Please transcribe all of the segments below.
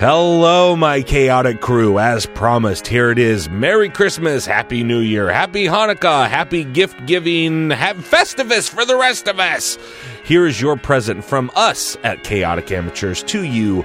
Hello, my chaotic crew. As promised, here it is. Merry Christmas, Happy New Year, Happy Hanukkah, Happy gift giving, have Festivus for the rest of us. Here is your present from us at Chaotic Amateurs to you,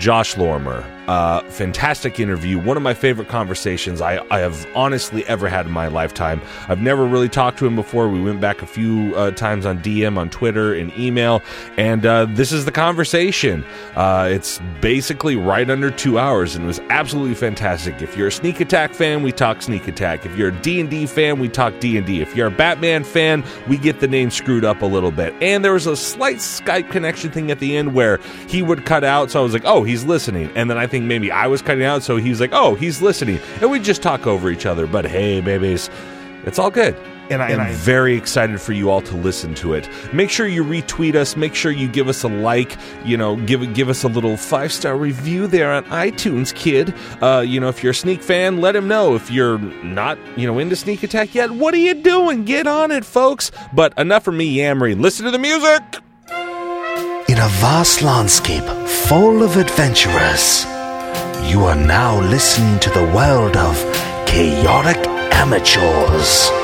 Josh Lorimer. Uh, fantastic interview. One of my favorite conversations I, I have honestly ever had in my lifetime. I've never really talked to him before. We went back a few uh, times on DM, on Twitter, and email, and uh, this is the conversation. Uh, it's basically right under two hours, and it was absolutely fantastic. If you're a Sneak Attack fan, we talk Sneak Attack. If you're a D&D fan, we talk D&D. If you're a Batman fan, we get the name screwed up a little bit. And there was a slight Skype connection thing at the end where he would cut out, so I was like, oh, he's listening. And then I think maybe I was cutting out, so he's like, "Oh, he's listening," and we just talk over each other. But hey, babies, it's all good. And I am very excited for you all to listen to it. Make sure you retweet us. Make sure you give us a like. You know, give give us a little five star review there on iTunes, kid. Uh, you know, if you're a Sneak fan, let him know. If you're not, you know, into Sneak Attack yet, what are you doing? Get on it, folks. But enough for me yammering. Listen to the music. In a vast landscape full of adventurers. You are now listening to the world of chaotic amateurs.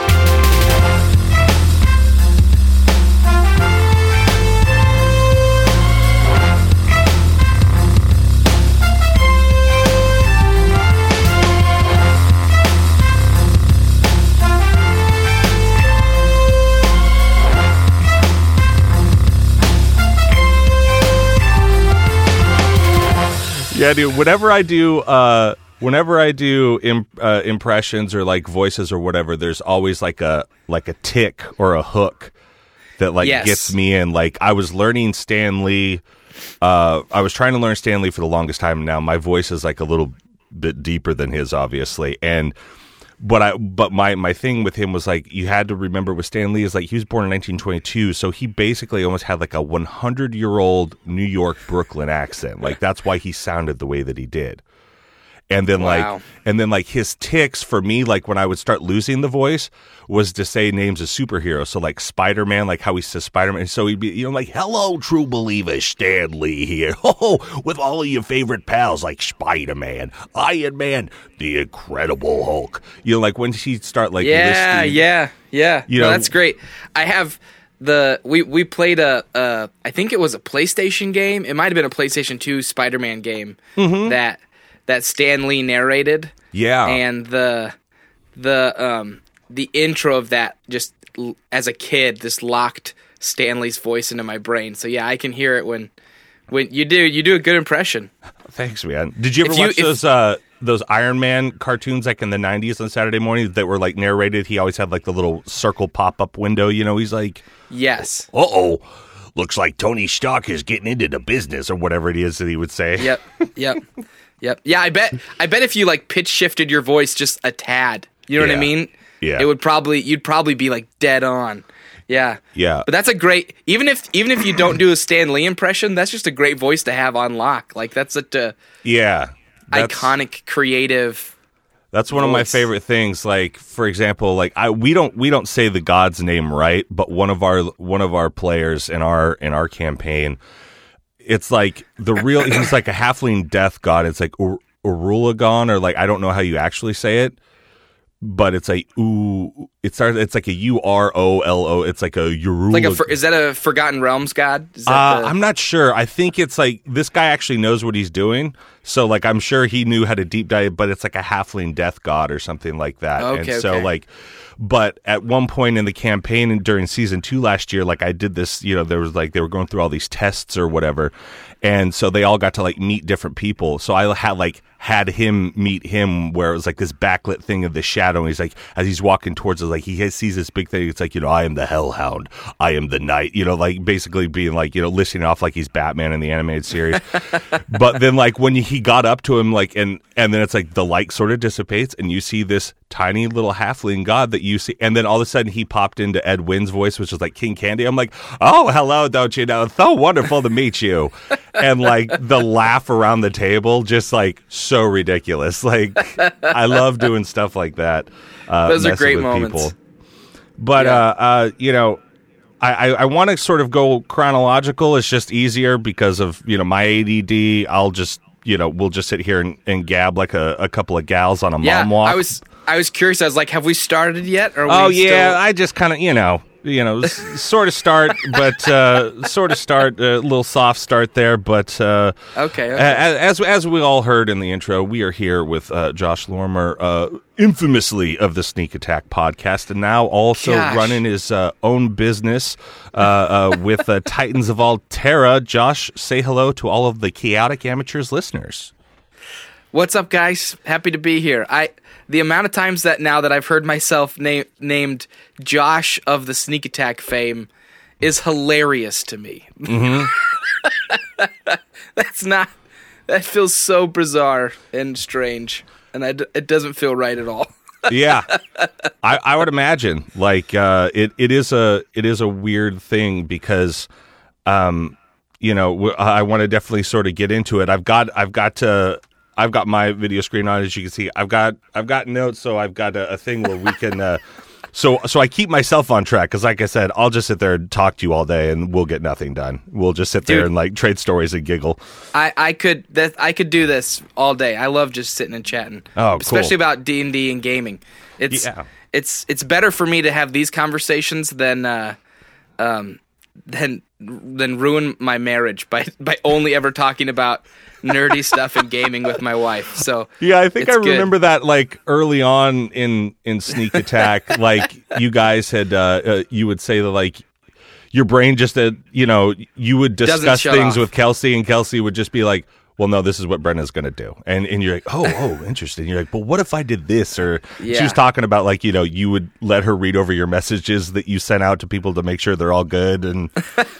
Yeah, dude. Whenever I do, uh, whenever I do imp- uh, impressions or like voices or whatever, there's always like a like a tick or a hook that like Yes. gets me in. Like I was learning Stan Lee. Uh, I was trying to learn Stan Lee for the longest time. Now my voice is like a little bit deeper than his, obviously, and but I but my my thing with him was like you had to remember with Stan Lee is like he was born in 1922, so he basically almost had like a 100 year old New York Brooklyn accent. Like that's why he sounded the way that he did. And then Wow. like and then like his ticks for me like when I would start losing the voice was to say names of superheroes. So like Spider Man, like how he says Spider Man. So he'd be you know like hello true believer Stan Lee here. Oh, with all of your favorite pals like Spider Man, Iron Man, the Incredible Hulk. You know like when she'd start like yeah, listing- yeah, yeah. You no, know- that's great. I have the we we played a uh I think it was a PlayStation game. It might have been a PlayStation 2 Spider-Man game that that Stan Lee narrated. Yeah. And the the um the intro of that just as a kid just locked Stan Lee's voice into my brain. So yeah, I can hear it when when you do you do a good impression. Thanks, man. Did you ever you- watch if- those uh those Iron Man cartoons like in the '90s on Saturday mornings that were like narrated? He always had like the little circle pop up window. You know, he's like, Yes. "Uh oh, looks like Tony Stark is getting into the business," or whatever it is that he would say. Yep. Yep. Yep. Yeah, I bet I bet if you like pitch shifted your voice just a tad, you know what I mean? Yeah. It would probably you'd probably be like dead on. Yeah. Yeah. But that's a great even if even if you don't do a Stan Lee impression, that's just a great voice to have on lock. Like that's such a yeah. Iconic creative That's one of my favorite things. Like, for example, like I we don't we don't say the god's name right, but one of our one of our players in our in our campaign, it's like the real. he's like a halfling death god. It's like Ur- Urulagon, or like I don't know how you actually say it, but it's like ooh. It starts. It's like a U R O L O. It's like a Urulagon. like a for, is that a Forgotten Realms god? Is that Uh, the- I'm not sure. I think it's like this guy actually knows what he's doing. So like I'm sure he knew how to deep dive, but it's like a halfling death god or something like that. Okay, and so okay. like but at one point in the campaign and during season two last year, like I did this, you know, there was like they were going through all these tests or whatever. And so they all got to like meet different people. So I had like had him meet him where it was like this backlit thing of the shadow. And he's like, as he's walking towards us, like he has, sees this big thing. It's like, you know, I am the hellhound. I am the knight, you know, like basically being like, you know, listing off like he's Batman in the animated series. but then like when he got up to him, like, and, and then it's like the light sort of dissipates and you see this tiny little halfling god that you see. And then all of a sudden he popped into Ed Wynn's voice, which is like King Candy. I'm like, oh, hello, don't you know? So wonderful to meet you. and like the laugh around the table, just like so ridiculous. Like I love doing stuff like that. Uh, Those are great moments. But Yeah. uh, uh, you know, I, I, I want to sort of go chronological. It's just easier because of you know my ADD. I'll just you know we'll just sit here and, and gab like a, a couple of gals on a yeah, mom walk. I was I was curious. I was like, have we started yet? Or Oh yeah, still- I just kind of you know you know sort of start, but uh, sort of start a little soft start there. But uh, Okay, okay. as as we all heard in the intro, we are here with uh, Josh Lorimer, uh, infamously of the Sneak Attack podcast, and now also Gosh. running his uh, own business uh, uh, with uh, Titans of All Terra. Josh, say hello to all of the chaotic amateurs listeners. What's up, guys? Happy to be here. I the amount of times that now that I've heard myself na- named Josh of the Sneak Attack fame is hilarious to me. That's not. That feels so bizarre and strange, and I d- it doesn't feel right at all. yeah I, I would imagine like uh it, it is a it is a weird thing because um you know i want to definitely sort of get into it i've got i've got to i've got my video screen on as you can see i've got i've got notes so i've got a, a thing where we can uh so so i keep myself on track because like i said i'll just sit there and talk to you all day and we'll get nothing done we'll just sit there Dude. and like trade stories and giggle I, I could that I could do this all day. I love just sitting and chatting. Oh, cool. especially about D and D and gaming. It's Yeah. it's it's better for me to have these conversations than uh, um, than than ruin my marriage by by only ever talking about nerdy stuff and gaming with my wife. So Yeah, I think I good. remember that like early on in in Sneak Attack, like you guys had uh, uh you would say that like your brain just uh, you know you would discuss things off. with Kelsey and Kelsey would just be like, "Well, no, this is what Brenda's going to do." And and you're like, "Oh, oh, interesting." You're like, "But what if I did this?" Or she was talking about like, you know, you would let her read over your messages that you sent out to people to make sure they're all good and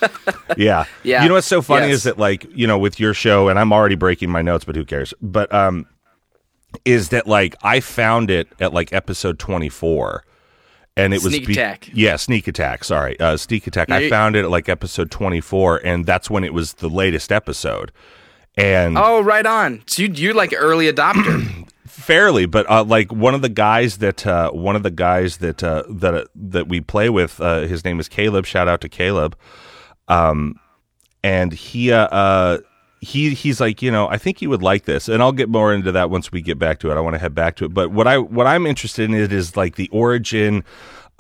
yeah. Yeah. You know what's so funny Yes. is that like, you know, with your show and I'm already breaking my notes, but who cares? But um is that like I found it at like episode 24 and it was Sneak Attack. Yeah, Sneak Attack, sorry. Uh Sneak Attack. I found it at like episode 24 and that's when it was the latest episode. And oh, right on. So you you like early adopter. fairly but uh, like one of the guys that uh, one of the guys that uh, that uh, that we play with uh, his name is Caleb. Shout out to Caleb. Um and he uh, uh he he's like you know I think you would like this. And I'll get more into that once we get back to it. I want to head back to it. But what I what I'm interested in it is like the origin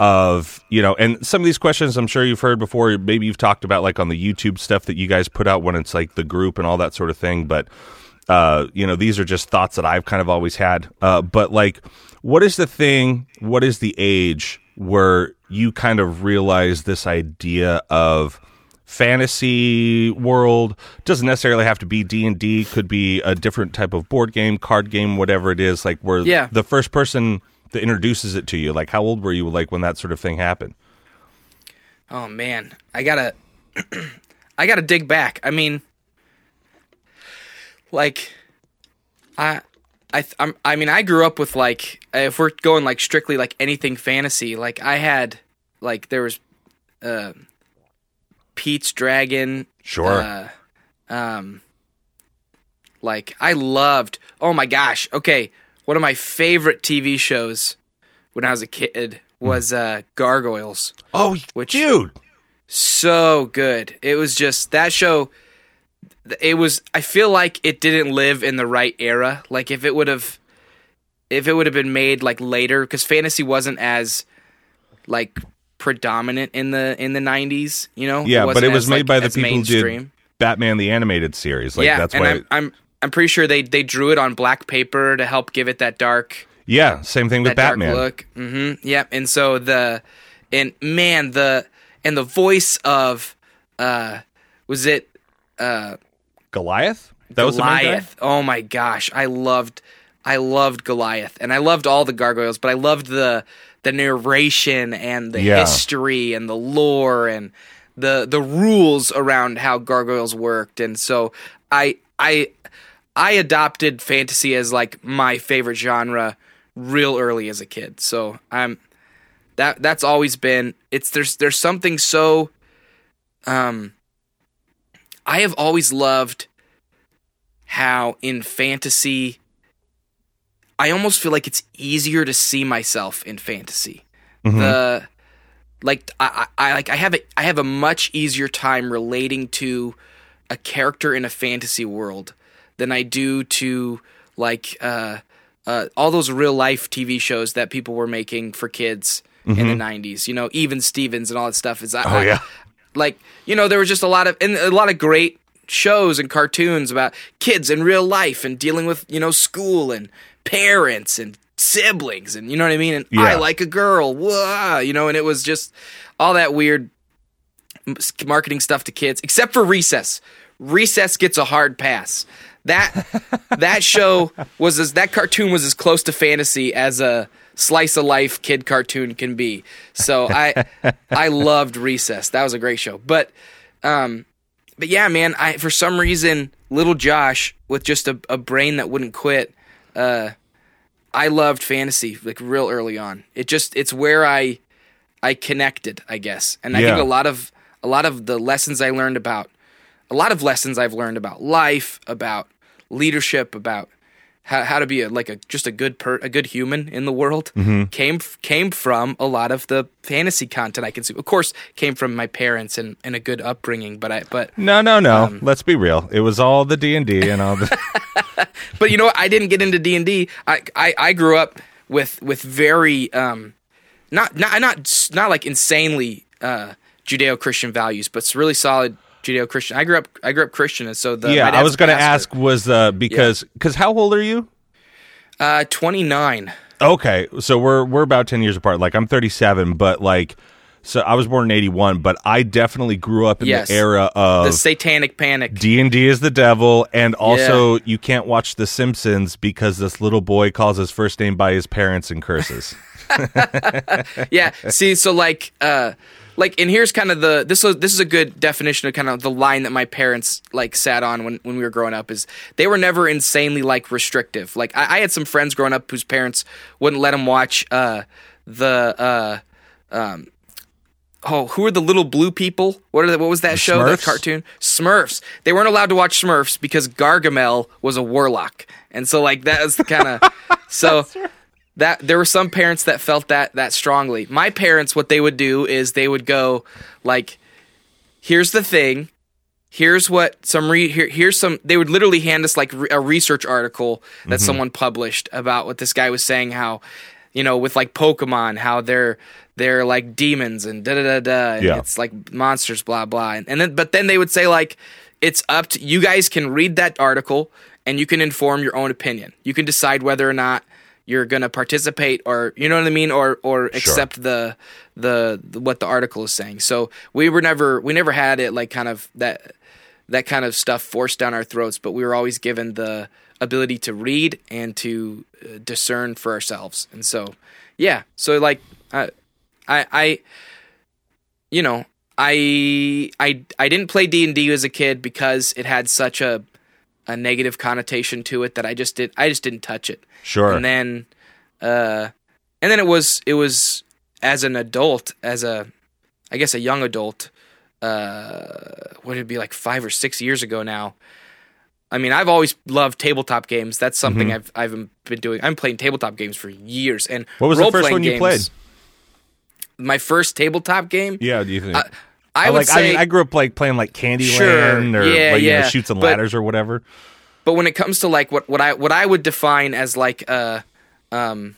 of you know and some of these questions i'm sure you've heard before maybe you've talked about like on the youtube stuff that you guys put out when it's like the group and all that sort of thing but uh you know these are just thoughts that i've kind of always had uh but like what is the thing what is the age where you kind of realize this idea of fantasy world doesn't necessarily have to be d&d could be a different type of board game card game whatever it is like where Yeah. the first person that introduces it to you like how old were you like when that sort of thing happened Oh man, I gotta, I gotta dig back. I mean, like, I, I, I'm, I mean, I grew up with like, if we're going like strictly like anything fantasy, like I had, like there was, uh, Pete's Dragon. Sure. Uh, um, like I loved. Oh my gosh. Okay, one of my favorite TV shows when I was a kid was uh, Gargoyles oh which- dude so good. It was just that show. It was. I feel like it didn't live in the right era. Like if it would have, if it would have been made like later, because fantasy wasn't as like predominant in the in the nineties. You know. yeah but it was as, made like, by the people who mainstream. did batman the animated series like yeah, that's why I'm, I'm I'm pretty sure they they drew it on black paper to help give it that dark yeah same thing with that batman dark look. Mm-hmm. Yep. And so the and man the and the voice of uh was it uh goliath that was main guy? Goliath. Oh my gosh, I loved I loved Goliath and I loved all the gargoyles, but I loved the the narration and the Yeah. history and the lore and the the rules around how gargoyles worked and so I I I adopted fantasy as like my favorite genre real early as a kid. So I'm that that's always been it's there's there's something so um I have always loved how in fantasy I almost feel like it's easier to see myself in fantasy. The like I, I I- like I have a I have a much easier time relating to a character in a fantasy world than I do to like uh, uh, all those real life TV shows that people were making for kids in the '90s. You know, even Stevens and all that stuff. Is Oh, yeah. like you know there was just a lot of and a lot of great shows and cartoons about kids in real life and dealing with you know school and parents and siblings and you know what I mean and I like a girl whoa you know and it was just all that weird marketing stuff to kids except for recess recess gets a hard pass that that show was as that cartoon was as close to fantasy as a slice of life kid cartoon can be. So i i loved recess. That was a great show. But um but yeah man i for some reason little josh with just a, a brain that wouldn't quit uh i loved fantasy like real early on. It just it's where i i connected i guess. And i think a lot of a lot of the lessons i learned about a lot of lessons I've learned about life, about leadership, about how, how to be a, like a just a good per, a good human in the world came f- came from a lot of the fantasy content I consume. Of course, came from my parents and, and a good upbringing, but I but No, no, no. Um, Let's be real. It was all the D and D and all the. but you know what? I didn't get into D and I, I I grew up with with very um not not not not like insanely uh Judeo Christian values, but it's really solid Judeo Christian. I grew up I grew up Christian, and so the yeah, I was going to ask was uh, because because how old are you? Uh, twenty nine. Okay, so we're we're about ten years apart. Like I'm 37, but like, so I was born in 81, but I definitely grew up in Yes. the era of The Satanic Panic. D and D is the devil, and also you can't watch The Simpsons because this little boy calls his first name by his parents and curses. yeah. See, so like, uh, like, and here's kind of the this was this is a good definition of kind of the line that my parents like sat on when when we were growing up is they were never insanely like restrictive. Like I, I had some friends growing up whose parents wouldn't let them watch uh the uh um. Oh, who are the little blue people? What are the, what was that show? That cartoon? Smurfs. They weren't allowed to watch Smurfs because Gargamel was a warlock, and so like that was the kind of so that there were some parents that felt that that strongly. My parents, what they would do is they would go like, "Here's the thing. Here's what some re- here, here's some." They would literally hand us like re- a research article that mm-hmm. someone published about what this guy was saying. How, you know, with like Pokemon, how they're they're like demons and da da da da. and Yeah. It's like monsters, blah blah. And, and then but then they would say like, it's up to you guys can read that article and you can inform your own opinion. You can decide whether or not you're going to participate or you know what I mean or or accept the, the the what the article is saying. So we were never we never had it like kind of that that kind of stuff forced down our throats, but we were always given the ability to read and to uh, discern for ourselves. And so yeah, so like I I I you know, I I I didn't play D and D as a kid because it had such a a negative connotation to it that I just did I just didn't touch it. Sure. And then uh and then it was it was as an adult, as a I guess a young adult, uh what would it be like 5 or 6 years ago now. I mean, I've always loved tabletop games. That's something Mm-hmm. I've I've been doing. I'm playing tabletop games for years and What was the first one you games- played? My first tabletop game? yeah, do you think? I I would like. say I mean, I grew up like playing like Candyland Sure. or Yeah, like you know, chutes and But- ladders or whatever. but when it comes to like what, what I what I would define as like a um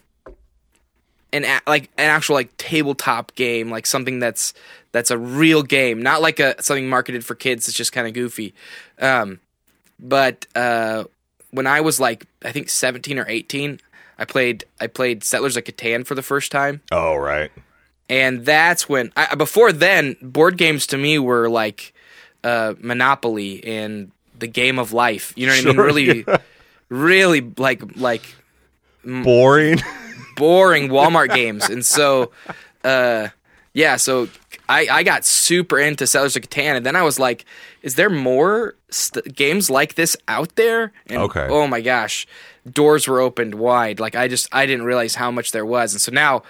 an a, like an actual like tabletop game, like something that's that's a real game, not like a something marketed for kids. that's just kind of goofy. Um, but uh, when I was like I think seventeen or eighteen, I played I played Settlers of Catan for the first time Oh right. And that's when I, before then board games to me were like uh, monopoly and the game of life. You know what i mean? Sure, really really like like Boring. boring walmart games. And so uh yeah so i i got super into settlers of catan and then i was like is there more st- games like this out there? And Okay. oh my gosh doors were opened wide. Like i just i didn't realize how much there was. And so now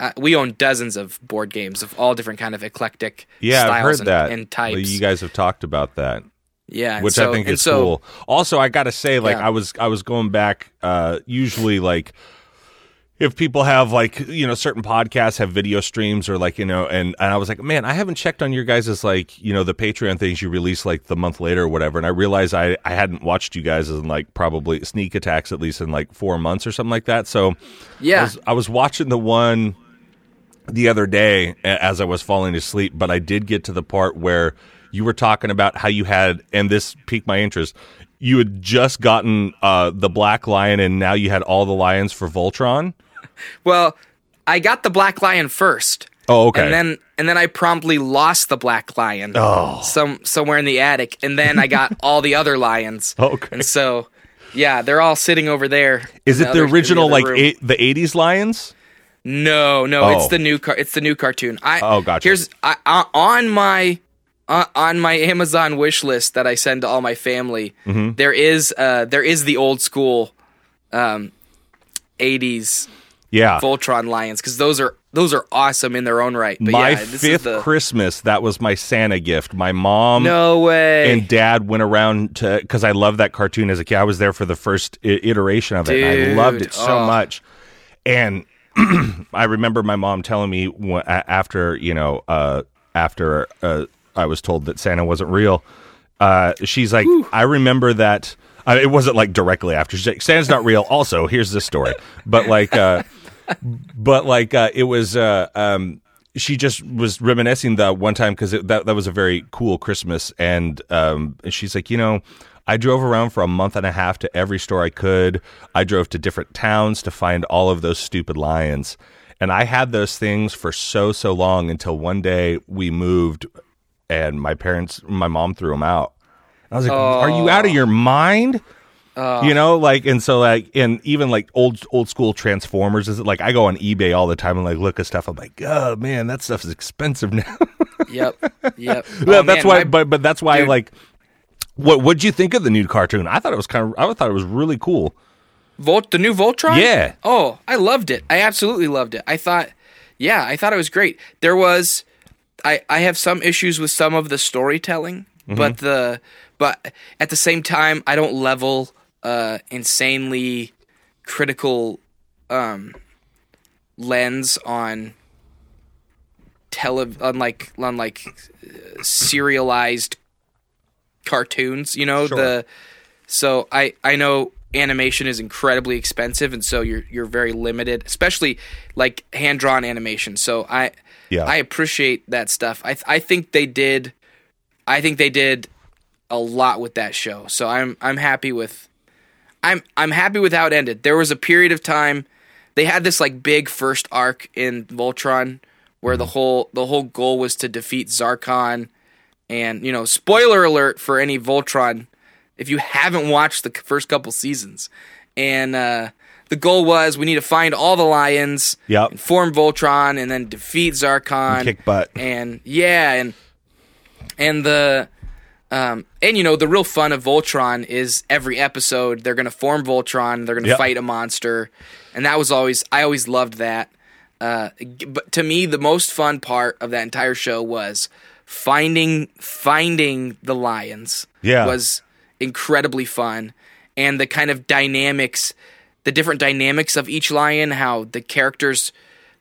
uh, we own dozens of board games of all different kind of eclectic Yeah, I've styles heard and, that. and types You guys have talked about that. yeah which so- I think is so- cool. Also, I got to say, like Yeah. I was I was going back. Uh, usually, like if people have like you know certain podcasts have video streams or like you know and, and i was like man i haven't checked on your guys' like you know the patreon things you release like the month later or whatever and i realized i i hadn't watched you guys in like probably sneak attacks at least in like four months or something like that so Yeah. i was, I was watching the one the other day as i was falling asleep but i did get to the part where you were talking about how you had and this piqued my interest you had just gotten uh, the black lion and now you had all the lions for voltron Well, I got the black lion first. Oh, okay. And then and then I promptly lost the black lion. Oh. Some somewhere in the attic, and then I got all the other lions. Okay. And so, yeah, they're all sitting over there. Is it the other- original other like eight, the '80s Lions? No, no, Oh. it's the new car. It's the new cartoon. I Oh, gotcha. Here's I, I, on my uh, on my Amazon wish list that I send to all my family. Mm-hmm. there is uh there is the old school, um, '80s Yeah. Voltron lions because those are those are awesome in their own right. But my yeah, this is fifth the, Christmas, that was my Santa gift. My mom no way. and dad went around to because I loved that cartoon as a kid. I was there for the first I- iteration of it. And I loved it so oh. much, and I remember my mom telling me after you know uh, after uh, I was told that Santa wasn't real. Uh, she's like, I remember that. Uh, it wasn't like directly after. She's like, Santa's not real. Also, here's this story, but like, uh, but like, uh, it was. Uh, um, she just was reminiscing the one time because that that was a very cool Christmas, and um, and she's like, you know, I drove around for a month and a half to every store I could. I drove to different towns to find all of those stupid lions. And I had those things for so, so long until one day we moved and my parents, my mom threw them out. I was like, are you out of your mind? you know, like, and so like, and even like old, old school Transformers is it like, I go on eBay all the time and like look at stuff. I'm like, oh man, that stuff is expensive now. yep, yep. Oh, that's man, why, my- but but that's why, dude. like, what what'd you think of the new cartoon? I thought it was kind of, I thought it was really cool. Volt, the new Voltron. Yeah. Oh, I loved it. I absolutely loved it. I thought, yeah, I thought it was great. There was, I I have some issues with some of the storytelling, Mm-hmm. but the but at the same time, I don't level uh insanely critical um lens on tele on like on like uh, serialized cartoons you know Sure. the so i i know animation is incredibly expensive and so you're you're very limited especially like hand drawn animation. So i Yeah. i appreciate that stuff. I i think they did i think they did a lot with that show. So i'm i'm happy with i'm i'm happy with how it ended. There was a period of time they had this like big first arc in voltron where the mm-hmm. whole the whole goal was to defeat zarkon and you know spoiler alert for any voltron if you haven't watched the first couple seasons and uh the goal was we need to find all the lions Yep. and form voltron and then defeat zarkon Kick butt. and yeah and and the um and you know the real fun of voltron is every episode they're gonna form voltron they're gonna Yep. fight a monster and that was always i always loved that uh but to me the most fun part of that entire show was finding finding the lions Yeah. was incredibly fun and the kind of dynamics the different dynamics of each lion how the characters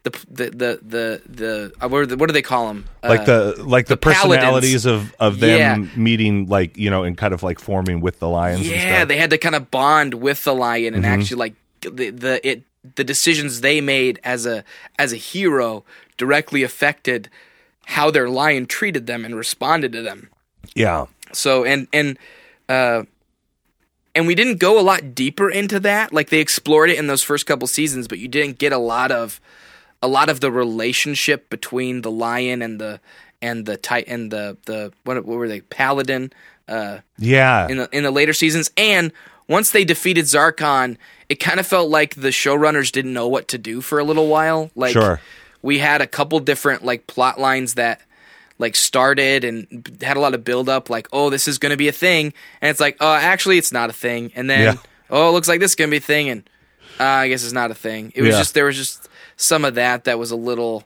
the the the the, the uh, what, the, what do they call them like the like the, the paladins. personalities of of them Yeah. meeting like you know and kind of like forming with the lions and yeah stuff. Mm-hmm. they had to kind of bond with the lion and actually like the the it the decisions they made as a as a hero directly affected how their lion treated them and responded to them. Yeah. So and and uh and we didn't go a lot deeper into that. Like they explored it in those first couple seasons but you didn't get a lot of a lot of the relationship between the lion and the and the tit and the the what, what were they? Paladin uh yeah. in the in the later seasons. And once they defeated Zarkon it kind of felt like the showrunners didn't know what to do for a little while. Like Sure. We had a couple different like plot lines that like started and had a lot of build up like oh this is going to be a thing and it's like oh actually it's not a thing and then Yeah. oh it looks like this is going to be a thing and uh, I guess it's not a thing it was Yeah. just there was just some of that that was a little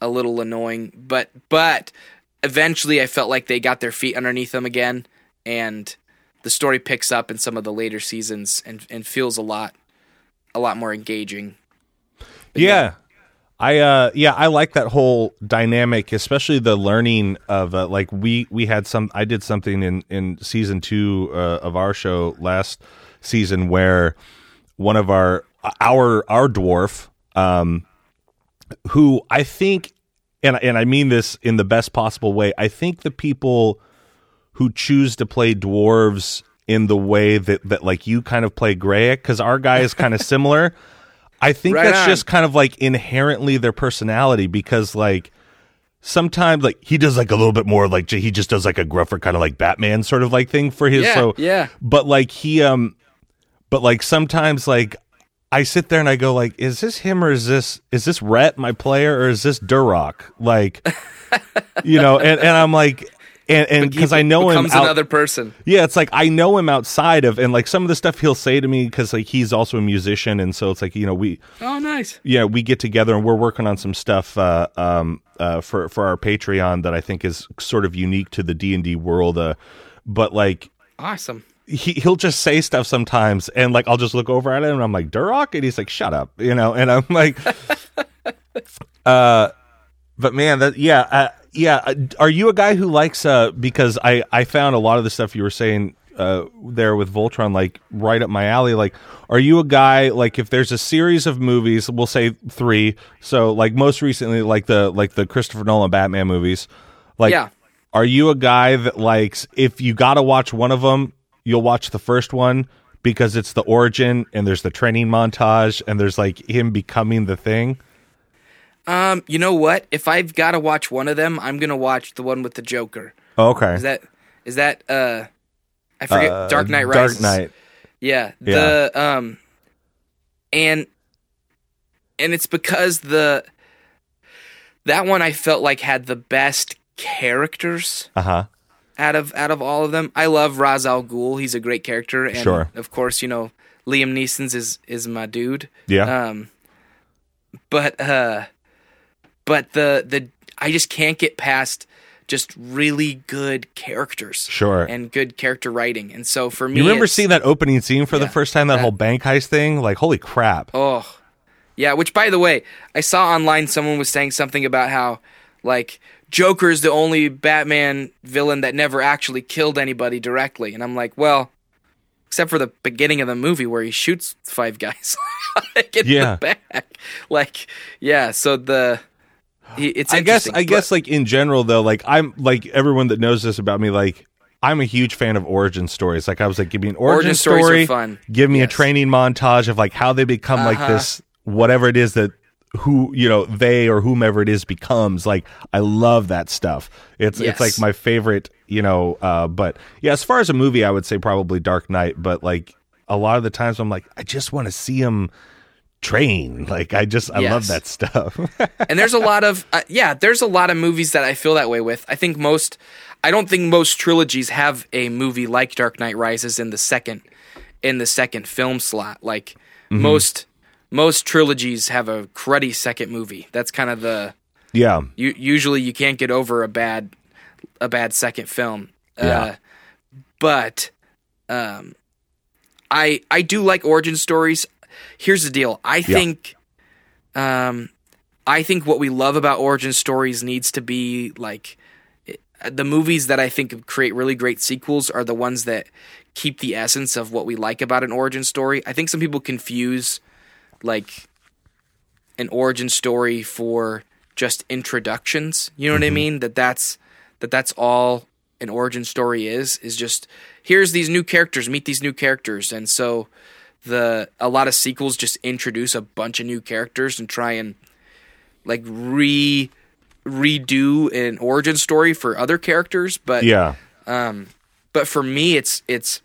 a little annoying but but eventually I felt like they got their feet underneath them again and the story picks up in some of the later seasons and and feels a lot a lot more engaging Yeah. I uh yeah, I like that whole dynamic, especially the learning of uh, like we we had some I did something in in season 2 uh, of our show last season where one of our our our dwarf um who I think and and I mean this in the best possible way. I think the people who choose to play dwarves in the way that that like you kind of play Grey cuz our guy is kind of similar. I think Right that's on. just kind of like inherently their personality because like sometimes like he does like a little bit more like he just does like a gruffer kind of like Batman sort of like thing for his Yeah, so yeah. but like he um but like sometimes like I sit there and I go like is this him or is this is this Rhett my player or is this Durock like you know and and I'm like and and because I know him becomes out, another person. yeah, it's like I know him outside of, and like some of the stuff he'll say to me because like he's also a musician, and so it's like you know we Oh, nice. yeah we get together and we're working on some stuff uh, um, uh, for for our Patreon that I think is sort of unique to the D and D world. Uh, but like Awesome. he he'll just say stuff sometimes, and like I'll just look over at him and I'm like Durock, and he's like shut up, you know, and I'm like, uh, but man, that yeah, uh, yeah. uh, Are you a guy who likes uh because I I found a lot of the stuff you were saying uh there with Voltron like right up my alley. Like, are you a guy like if there's a series of movies, we'll say three. So like most recently, like the like the Christopher Nolan Batman movies, like. Yeah. Are you a guy that likes if you got to watch one of them, you'll watch the first one because it's the origin and there's the training montage and there's like him becoming the thing? Um, you know what? If I've got to watch one of them, I'm gonna watch the one with the Joker. Oh, okay. Is that is that uh I forget Uh, Dark Knight Rises. Dark Knight. Yeah. The um and and it's because the that one I felt like had the best characters Uh huh. out of out of all of them. I love Ra's al Ghul. He's a great character and Sure. of course, you know, Liam Neeson's is is my dude. Yeah. Um, but uh, but the the I just can't get past just really good characters. Sure. And good character writing, and so for me, you remember seeing that opening scene for the first time? That That- whole bank heist thing? Like, holy crap! Oh, yeah. Which, by the way, I saw online someone was saying something about how like Joker is the only Batman villain that never actually killed anybody directly, and I'm like, well. Except for the beginning of the movie where he shoots five guys like, in Yeah. the back, like yeah. So the he- it's I guess. I but- guess. Like in general, though, like I'm like everyone that knows this about me, like. I'm a huge fan of origin stories. Like I was like, give me an origin, Origin stories are story. fun. Give me a training montage of like how they become like Uh-huh. this, whatever it is that who you know they or whomever it is becomes. Like I love that stuff. It's it's like my favorite. You know, uh, but yeah, as far as a movie, I would say probably Dark Knight. But like a lot of the times, I'm like, I just want to see him train. Like I just I love that stuff. and there's a lot of uh, yeah there's a lot of movies that i feel that way with i think most i don't think most trilogies have a movie like dark knight rises in the second in the second film slot like most most trilogies have a cruddy second movie that's kind of the yeah, you, usually you can't get over a bad a bad second film. Yeah. Uh, but um, I I do like origin stories. Here's the deal. I think um, I think what we love about origin stories needs to be like it- the movies that I think create really great sequels are the ones that keep the essence of what we like about an origin story. I think some people confuse like an origin story for just introductions. You know what I mean? That that's that that's all an origin story is is just here's these new characters, meet these new characters. And so the a lot of sequels just introduce a bunch of new characters and try and like re redo an origin story for other characters, but yeah, um but for me it's it's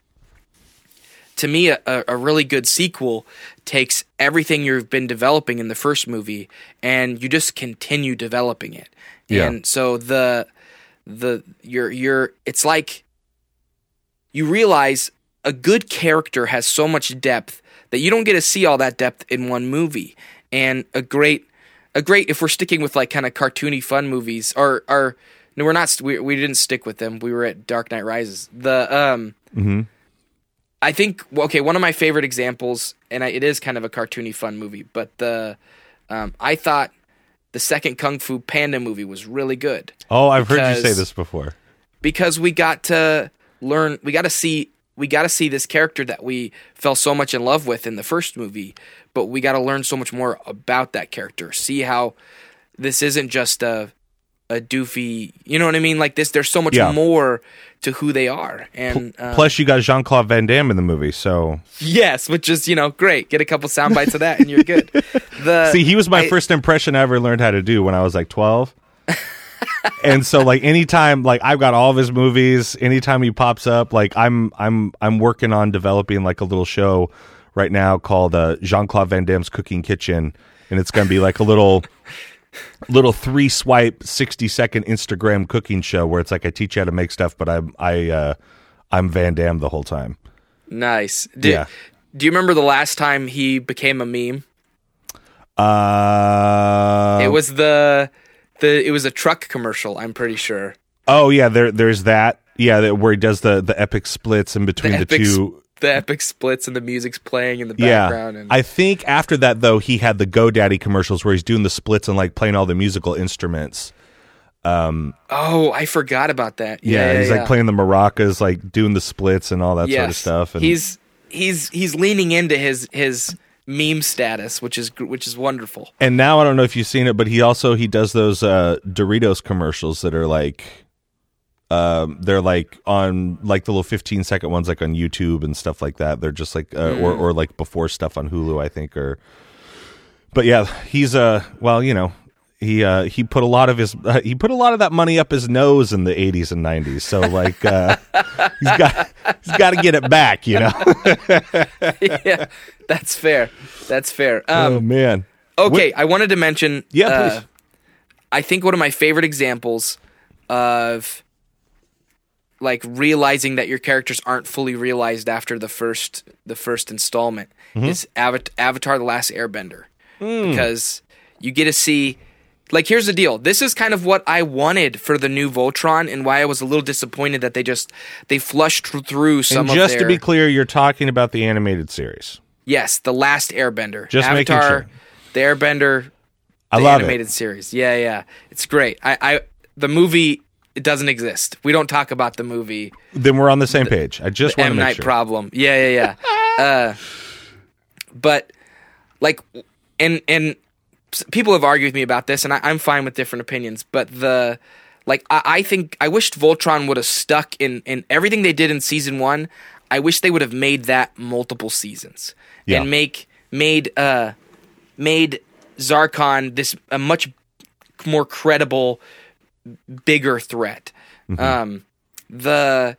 to me a, a really good sequel takes everything you've been developing in the first movie and you just continue developing it Yeah. and so the the you're you're it's like you realize a good character has so much depth that you don't get to see all that depth in one movie. And a great a great if we're sticking with like kind of cartoony fun movies or or no we're not we, we didn't stick with them. We were at dark knight rises. The um i think okay one of my favorite examples and I, it is kind of a cartoony fun movie but the Um, I thought the second Kung Fu Panda movie was really good. Oh, I've heard you say this before. because we got to learn, we got to see, we got to see this character that we fell so much in love with in the first movie, but we got to learn so much more about that character. See how this isn't just a a doofy, you know what I mean? Like this, there's so much Yeah. more to who they are, and uh, Plus, you got Jean Claude Van Damme in the movie, so yes, which is you know great. Get a couple sound bites of that, and you're good. The see, he was my I- first impression I ever learned how to do when I was like twelve. and so, like, anytime, like, I've got all of his movies. Anytime he pops up, like, I'm, I'm, I'm working on developing like a little show right now called uh, Jean Claude Van Damme's Cooking Kitchen, and it's going to be like a little. little three swipe 60 second instagram cooking show where it's like i teach you how to make stuff but i'm i uh i'm van damme the whole time nice. Do, Yeah. Do you remember the last time he became a meme? uh it was the the it was a truck commercial. I'm pretty sure. Oh yeah, there there's that. Yeah, that, where he does the the epic splits in between the, epic two. the epic splits and the music's playing in the Yeah, background. And I think after that though, he had the GoDaddy commercials where he's doing the splits and like playing all the musical instruments. Um, oh, I forgot about that. Yeah, Yeah, yeah he's yeah. like playing the maracas, like doing the splits and all that sort of stuff. And he's he's he's leaning into his his meme status, which is which is wonderful. and now I don't know if you've seen it, but he also he does those uh, Doritos commercials that are like. Um, they're like on like the little 15 second ones, like on YouTube and stuff like that. They're just like, uh, or, or like before stuff on Hulu, I think, or, but yeah, he's uh well, you know, he uh he put a lot of his uh, he put a lot of that money up his nose in the 80s and 90s. So like uh he's got he's got to get it back, you know. yeah, that's fair. That's fair. Um, oh man. Okay, I wanted to mention. Yeah, uh, please. I think one of my favorite examples of like realizing that your characters aren't fully realized after the first the first installment Mm-hmm. is Avatar: The Last Airbender Hmm. because you get to see. Like here's the deal. This is kind of what I wanted for the new Voltron, and why I was a little disappointed that they just they flushed through some And just of to be clear, you're talking about the animated series. yes, the Last Airbender, Just making Avatar, sure. the Airbender, I the love animated it. series. Yeah, yeah, it's great. I, I, the movie it doesn't exist. We don't talk about the movie. Then we're on the same page. I just want to make Night sure. problem. Yeah, yeah, yeah. uh, but like, and and people have argued with me about this, and I, I'm fine with different opinions. But the like, I, I think I wished Voltron would have stuck in in everything they did in season one. I wish they would have made that multiple seasons Yeah. and make made uh made Zarkon this a much more credible, bigger threat. Um, the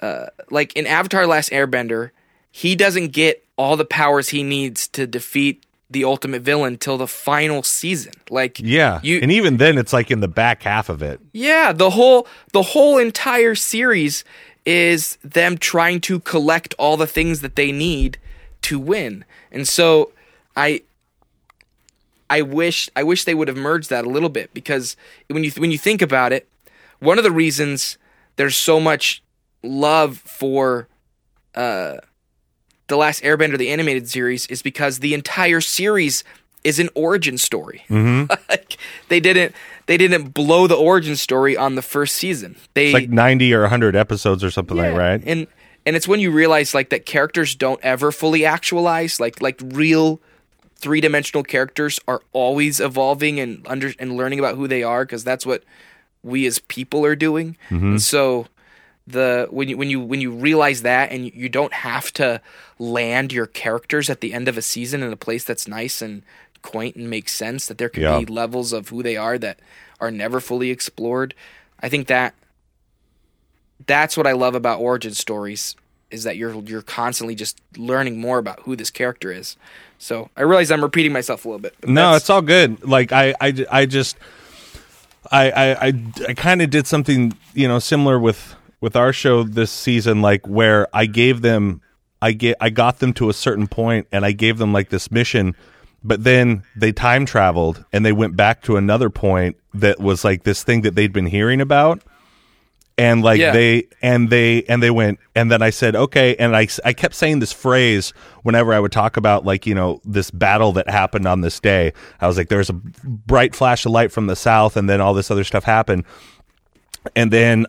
uh, like in Avatar: Last Airbender, he doesn't get all the powers he needs to defeat the ultimate villain till the final season. Like, Yeah. you and even then it's like in the back half of it. yeah, the whole the whole entire series is them trying to collect all the things that they need to win. And so I I wish I wish they would have merged that a little bit because when you when you think about it, one of the reasons there's so much love for uh the last Airbender the animated series is because the entire series is an origin story. Mm-hmm. like they didn't they didn't blow the origin story on the first season. They It's like 90 or 100 episodes or something like yeah. right? And and it's when you realize like that characters don't ever fully actualize, like like real three dimensional characters are always evolving and under and learning about who they are because that's what we as people are doing. Mm-hmm. And so the when you when you when you realize that and you, don't have to land your characters at the end of a season in a place that's nice and quaint and makes sense that there can Yeah. be levels of who they are that are never fully explored. I think that that's what I love about origin stories is that you're you're constantly just learning more about who this character is. So I realize I'm repeating myself a little bit. No, it's all good. Like I, I, I just, I, I, I, I kind of did something, you know, similar with with our show this season, like where I gave them, I get, I got them to a certain point, and I gave them like this mission, but then they time traveled and they went back to another point that was like this thing that they'd been hearing about. and like Yeah. they and they and they went and then I said okay and I I kept saying this phrase whenever I would talk about like you know this battle that happened on this day. I was like there's a bright flash of light from the south and then all this other stuff happened. And then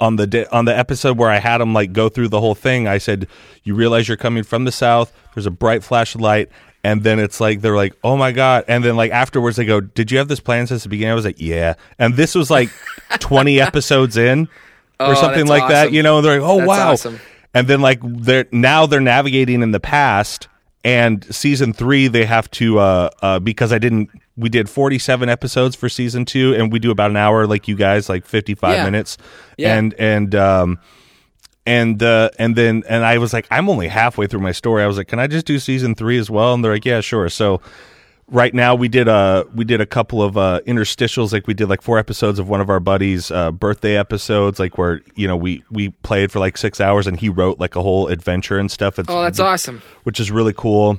on the day, on the episode where I had him like go through the whole thing, I said, "You realize you're coming from the south. There's a bright flash of light." And then it's like they're like, "Oh my god!" And then like afterwards, they go, "Did you have this plan since the beginning?" I was like, "Yeah." And this was like 20 episodes in, or Oh, something like that, you know. And they're like, "Oh That's wow!" awesome. And then like they're now they're navigating in the past, and season three they have to uh, uh because I didn't. We did 47 episodes for season two, and we do about an hour, like you guys, like 55 Yeah. minutes, Yeah. and and um and uh and then and I was like, I'm only halfway through my story. I was like, can I just do season three as well? And they're like, yeah, sure. So right now we did a we did a couple of uh interstitials like we did like four episodes of one of our buddies uh birthday episodes like where you know we we played for like six hours and he wrote like a whole adventure and stuff it's, Oh, that's awesome. which is really cool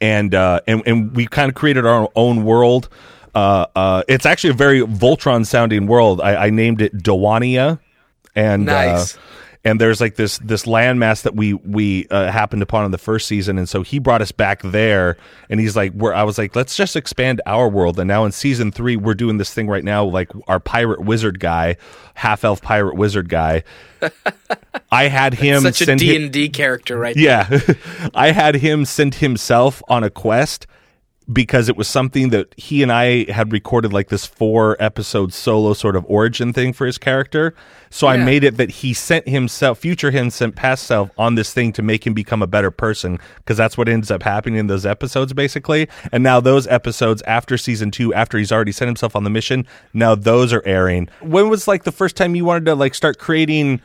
and uh and, and we kind of created our own world. Uh uh it's actually a very voltron sounding world. I, I named it Dawania and Nice. uh and there's like this this landmass that we we uh, happened upon in the first season. And so he brought us back there. And he's like we're i was like let's just expand our world. And now in season three we're doing this thing right now like our pirate wizard guy half elf pirate wizard guy i had him Such a D and D character, right? there. yeah. I had him send himself on a quest because it was something that he and I had recorded like this four episode solo sort of origin thing for his character. So I made it that he sent himself, future him sent past self on this thing to make him become a better person because that's what ends up happening in those episodes basically. And now those episodes after season two, after he's already sent himself on the mission, now those are airing. When was like the first time you wanted to like start creating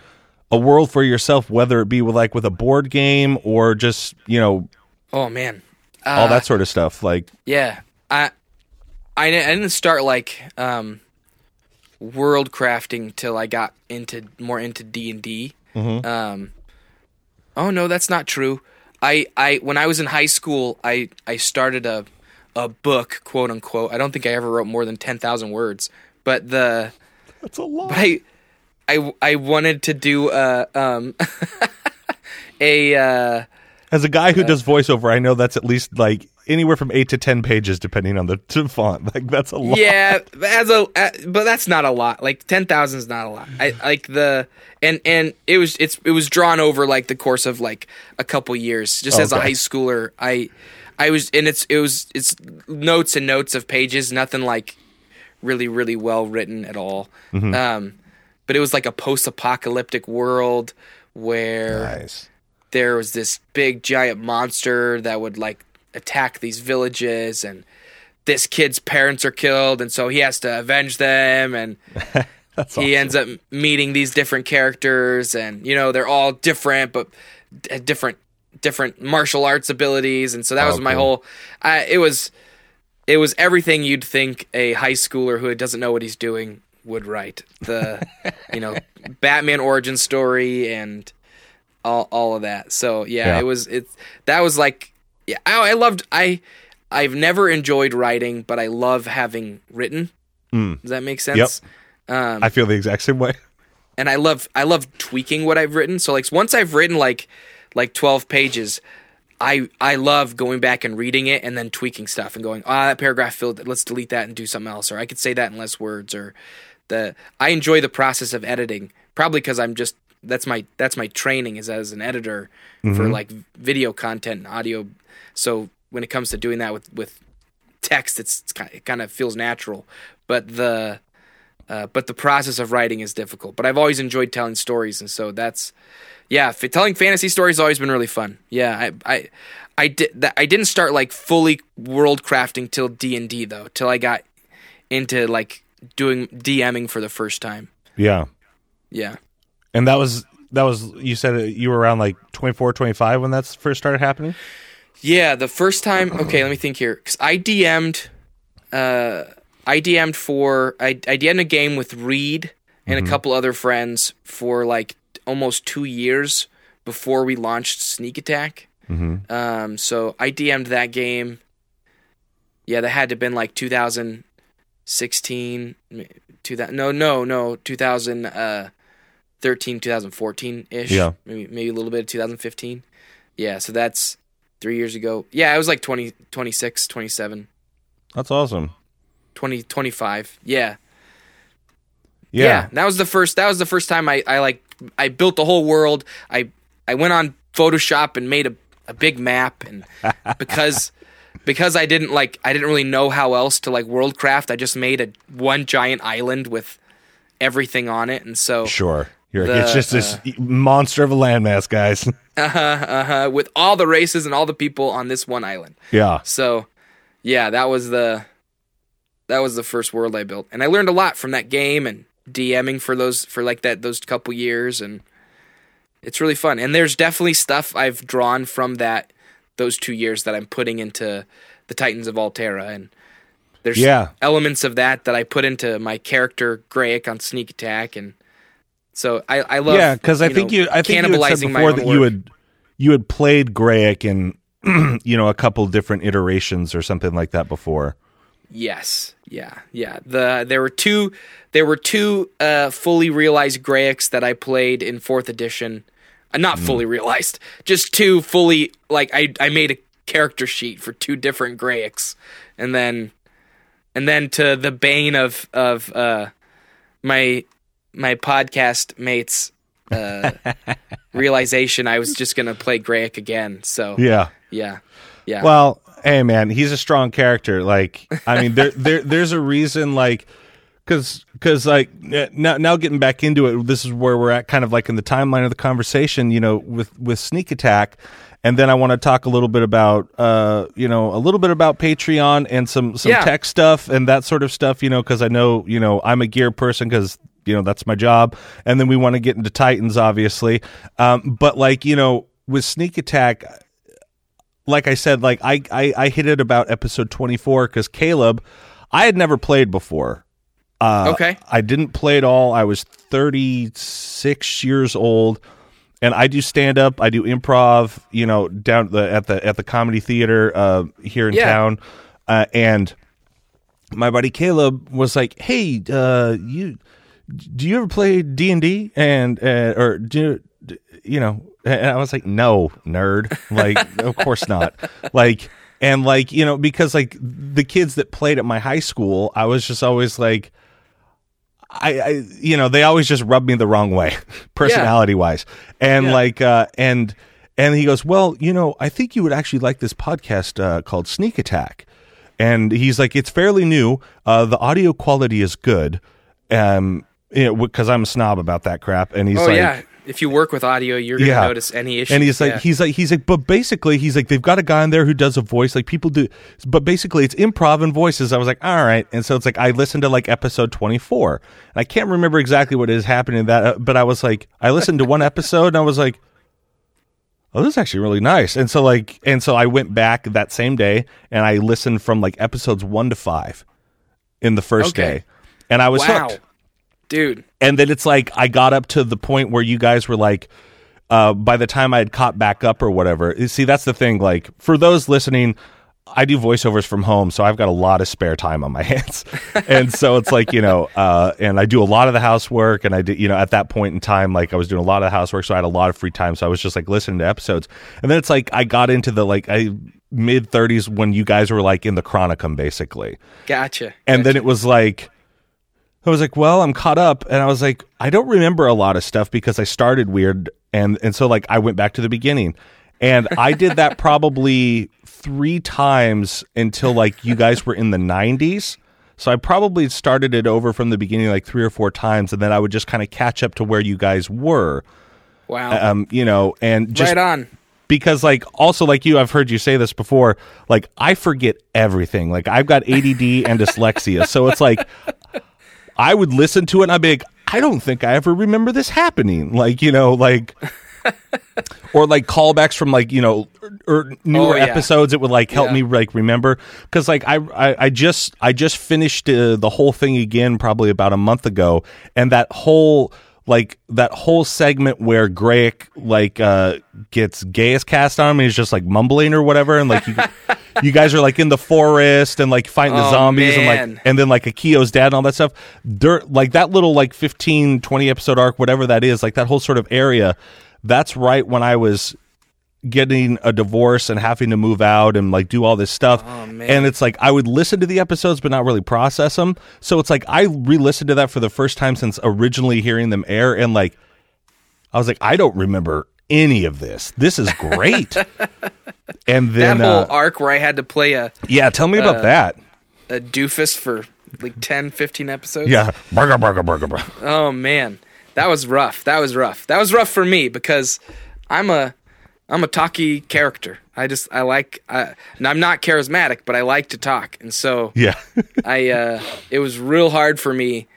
a world for yourself, whether it be with like with a board game or just you know Oh man. all Uh, that sort of stuff. Like Yeah, I, I, I didn't start like um, world crafting till I got into more into D and D. Um, oh no, that's not true. I, I when I was in high school, I, I started a, a book, quote unquote. I don't think I ever wrote more than ten thousand words, but the that's a lot. but I, I, I wanted to do a um, a uh, As a guy who does voiceover, I know that's at least like anywhere from eight to ten pages, depending on the font. Like that's a lot. yeah as a uh, but that's not a lot. Like 10,000 is not a lot. I like the and and it was it's it was drawn over like the course of like a couple years. Just as a high schooler i i was and it's it was it's notes and notes of pages nothing like really really well written at all. Um but it was like a post-apocalyptic world where Nice. there was this big giant monster that would like attack these villages and this kid's parents are killed and so he has to avenge them and he awesome. ends up meeting these different characters and you know they're all different but uh, different different martial arts abilities and so that Oh, was my cool. whole I, it was it was everything you'd think a high schooler who doesn't know what he's doing would write the you know batman origin story and all all of that so yeah, Yeah. it was it that was like yeah I, I loved i i've never enjoyed writing but i love having written Mm. does that make sense um I feel the exact same way. and I love I love tweaking what I've written. So like once I've written like like 12 pages, I I love going back and reading it and then tweaking stuff and going, "Ah, that paragraph filled, let's delete that and do something else." Or I could say that in less words or the I enjoy the process of editing. Probably cuz I'm just that's my that's my training is as an editor for like video content and audio. So when it comes to doing that with with text it's, it's kind it kind of feels natural. But the uh, but the process of writing is difficult. But I've always enjoyed telling stories, and so that's yeah. F- telling fantasy stories has always been really fun. Yeah, I I I did that. I didn't start like fully world crafting till D and D though, till I got into like doing DMing for the first time. Yeah. Yeah, And that was that was you said you were around like 24, 25 when that first started happening. yeah. The first time. Okay, let me think here, because I DM'd. Uh, I DM'd for I I DM'd a game with Reed and a couple other friends for like almost two years before we launched Sneak Attack. Mm-hmm. Um, so I DM'd that game. Yeah, that had to have been like 2016. 2000, no, no, no, 2000. Uh, 2013, 2014 ish. Yeah. maybe maybe a little bit of 2015. Yeah, so that's three years ago. Yeah, I was like 20, 26, 27, That's awesome. 20, 25. Yeah. Yeah. yeah that was the first that was the first time i i like i built the whole world i i went on photoshop and made a, a big map and because because i didn't like i didn't really know how else to like worldcraft i just made a one giant island with everything on it and so Sure. You're, The, it's just this monster of a landmass, guys. uh, huh. Uh huh. with all the races and all the people on this one island yeah. so yeah that was the that was the first world i built and i learned a lot from that game and dming for those for like that those couple years and it's really fun and there's definitely stuff i've drawn from that those two years that i'm putting into the titans of altera and there's Yeah. elements of that that i put into my character grayek on sneak attack and so i i love yeah, because I think know, you I think you had said before that you had you had played Grayek in you know a couple different iterations or something like that before. Yes. Yeah. Yeah. The there were two there were two uh fully realized Grayeks that I played in 4th edition. Uh, not fully realized. Just two fully like I I made a character sheet for two different Grayeks and then and then to the bane of of uh my my podcast mates uh realization I was just going to play Grayeks again. So Yeah. yeah. Yeah. Well, hey man, he's a strong character. Like, I mean, there there there's a reason like because because like eh, now now getting back into it, this is where we're at, kind of like in the timeline of the conversation. You know, with with sneak attack. And then I want to talk a little bit about, uh, you know, a little bit about Patreon and some some Yeah. tech stuff and that sort of stuff. You know, because I know, you know, I'm a gear person because you know that's my job. And then we want to get into Titans, obviously. Um, but like you know, with sneak attack, like I said, like I, I, I hit it about episode 24 because Caleb, I had never played before. Uh, Okay. I didn't play at all. I was 36 years old and I do stand up. I do improv, you know, down the, at the, at the comedy theater, uh, here in Yeah. town. Uh, and my buddy Caleb was like, Hey, uh, you, do you ever play D and D and, uh, or do, you know, and I was like, no, nerd. Like, of course not. Like, and like, you know, because like the kids that played at my high school, I was just always like, I, I you know, they always just rub me the wrong way, personality wise. And Yeah. like, uh, and, and he goes, well, you know, I think you would actually like this podcast, uh, called Sneak Attack. And he's like, it's fairly new. Uh, the audio quality is good. Um, you know, because I'm a snob about that crap. And he's Oh like, yeah, if you work with audio, you're gonna Yeah. notice any issue. and he's like, yeah. he's like, he's like, but basically, he's like, they've got a guy in there who does a voice, like people do, but basically, it's improv and voices. I was like, all right, and so it's like I listened to like episode twenty four, and I can't remember exactly what is happening in that, uh, but I was like, I listened to one episode, and I was like, oh, this is actually really nice, and so like, and so I went back that same day, and I listened from like episodes one to five in the first Okay. day, and I was wow, hooked dude. and then it's like I got up to the point where you guys were like, uh, by the time I had caught back up or whatever. You See, that's the thing. Like for those listening, I do voiceovers from home, so I've got a lot of spare time on my hands, and so it's like you know, uh, and I do a lot of the housework, and I did you know at that point in time, like I was doing a lot of the housework, so I had a lot of free time, so I was just like listening to episodes, and then it's like I got into the like I mid thirties when you guys were like in the Chronicum basically, Gotcha. and then it was like I was like, well, I'm caught up, and I was like, I don't remember a lot of stuff because I started weird, and and so like I went back to the beginning, and I did that probably three times until like you guys were in the 90s. So I probably started it over from the beginning like three or four times, and then I would just kind of catch up to where you guys were, wow. um, you know, and just right on. because like also like you i've heard you say this before like i forget everything. Like i've got add and dyslexia. So it's like i would listen to it and i'd be like i don't think i ever remember this happening like you know like or like callbacks from like you know or, or newer Oh, yeah. episodes it would like help Yeah. me like remember because like I, I i just i just finished uh, the whole thing again probably about a month ago and that whole like that whole segment where Greg like uh gets gas cast on him and he's just like mumbling or whatever and like you you guys are like in the forest and like fighting the Oh, zombies and man. like and then like Akio's dad and all that stuff. Dirt like that little like 15 20 episode arc whatever that is, like that whole sort of area. That's right when I was getting a divorce and having to move out and like do all this stuff. Oh, man. And it's like I would listen to the episodes but not really process them. So it's like I re-listened to that for the first time since originally hearing them air and like I was like I don't remember any of this. This is great. and then that whole uh, arc where I had to play a, yeah, tell me about that. a doofus for like 10, 15 episodes. Yeah. Burger burger burger burger. Oh man, that was rough. That was rough. That was rough for me because I'm a I'm a talky character. I just I like I, and I'm not charismatic, but I like to talk, and so Yeah. I uh, it was real hard for me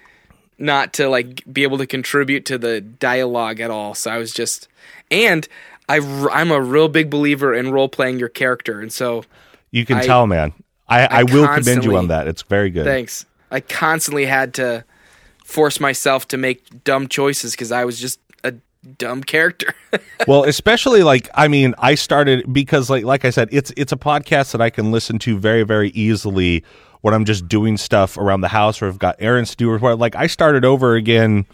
not to like be able to contribute to the dialogue at all. So I was just and I I'm a real big believer in role playing your character, and so You can I- tell, man. I, I, will commend you on that. It's very good. thanks. I constantly had to force myself to make dumb choices because I was just dumb character. well, especially like I mean, I started because like like I said, it's it's a podcast that I can listen to very very easily when I'm just doing stuff around the house or I've got errands to do or what. Like I started over again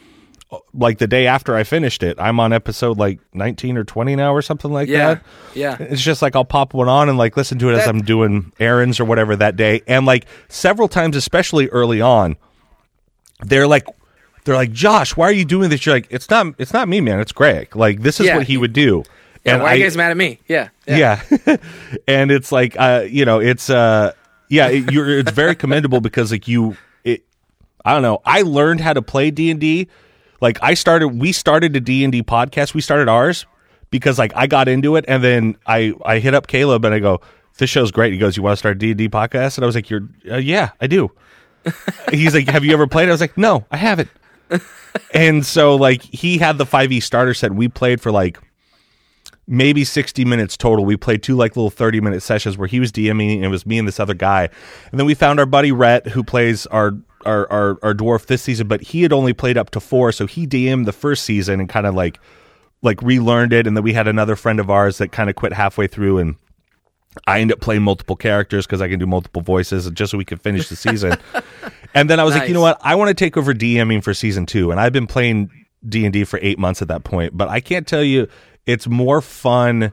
uh, like the day after I finished it. I'm on episode like 19 or 20 now or something like yeah, that. yeah. It's just like I'll pop one on and like listen to it as I'm doing errands or whatever that day. And like several times, especially early on, they're like, they're like, Josh, why are you doing this? You're like, it's not, it's not me, man. It's Greg. Like this is Yeah. what he would do. Yeah, and why are you guys mad at me? Yeah, yeah, and it's like, uh, you know, it's, uh, yeah, it, you're, it's very commendable because like you, it, I don't know, I learned how to play D and D. Like I started, we started a D and D podcast. We started ours because like I got into it, and then I I hit up Caleb and I go, "This show's great." He goes, "You want to start a D and D podcast?" And I was like, "You're, uh, yeah, I do." He's like, "Have you ever played?" I was like, "No, I haven't." And so like he had the 5e starter set. We played for like maybe 60 minutes total. We played two like little 30 minute sessions where he was DMing and it was me and this other guy. And then we found our buddy Rhett who plays our our, our, our dwarf this season, but he had only played up to four, so he DM'd the first season and kind of like like relearned it. And then we had another friend of ours that kind of quit halfway through and I ended up playing multiple characters because I can do multiple voices just so we could finish the season. and then I was like, you know what? I want to take over DMing for season two. And I've been playing D and D for eight months at that point, but I can't tell you it's more fun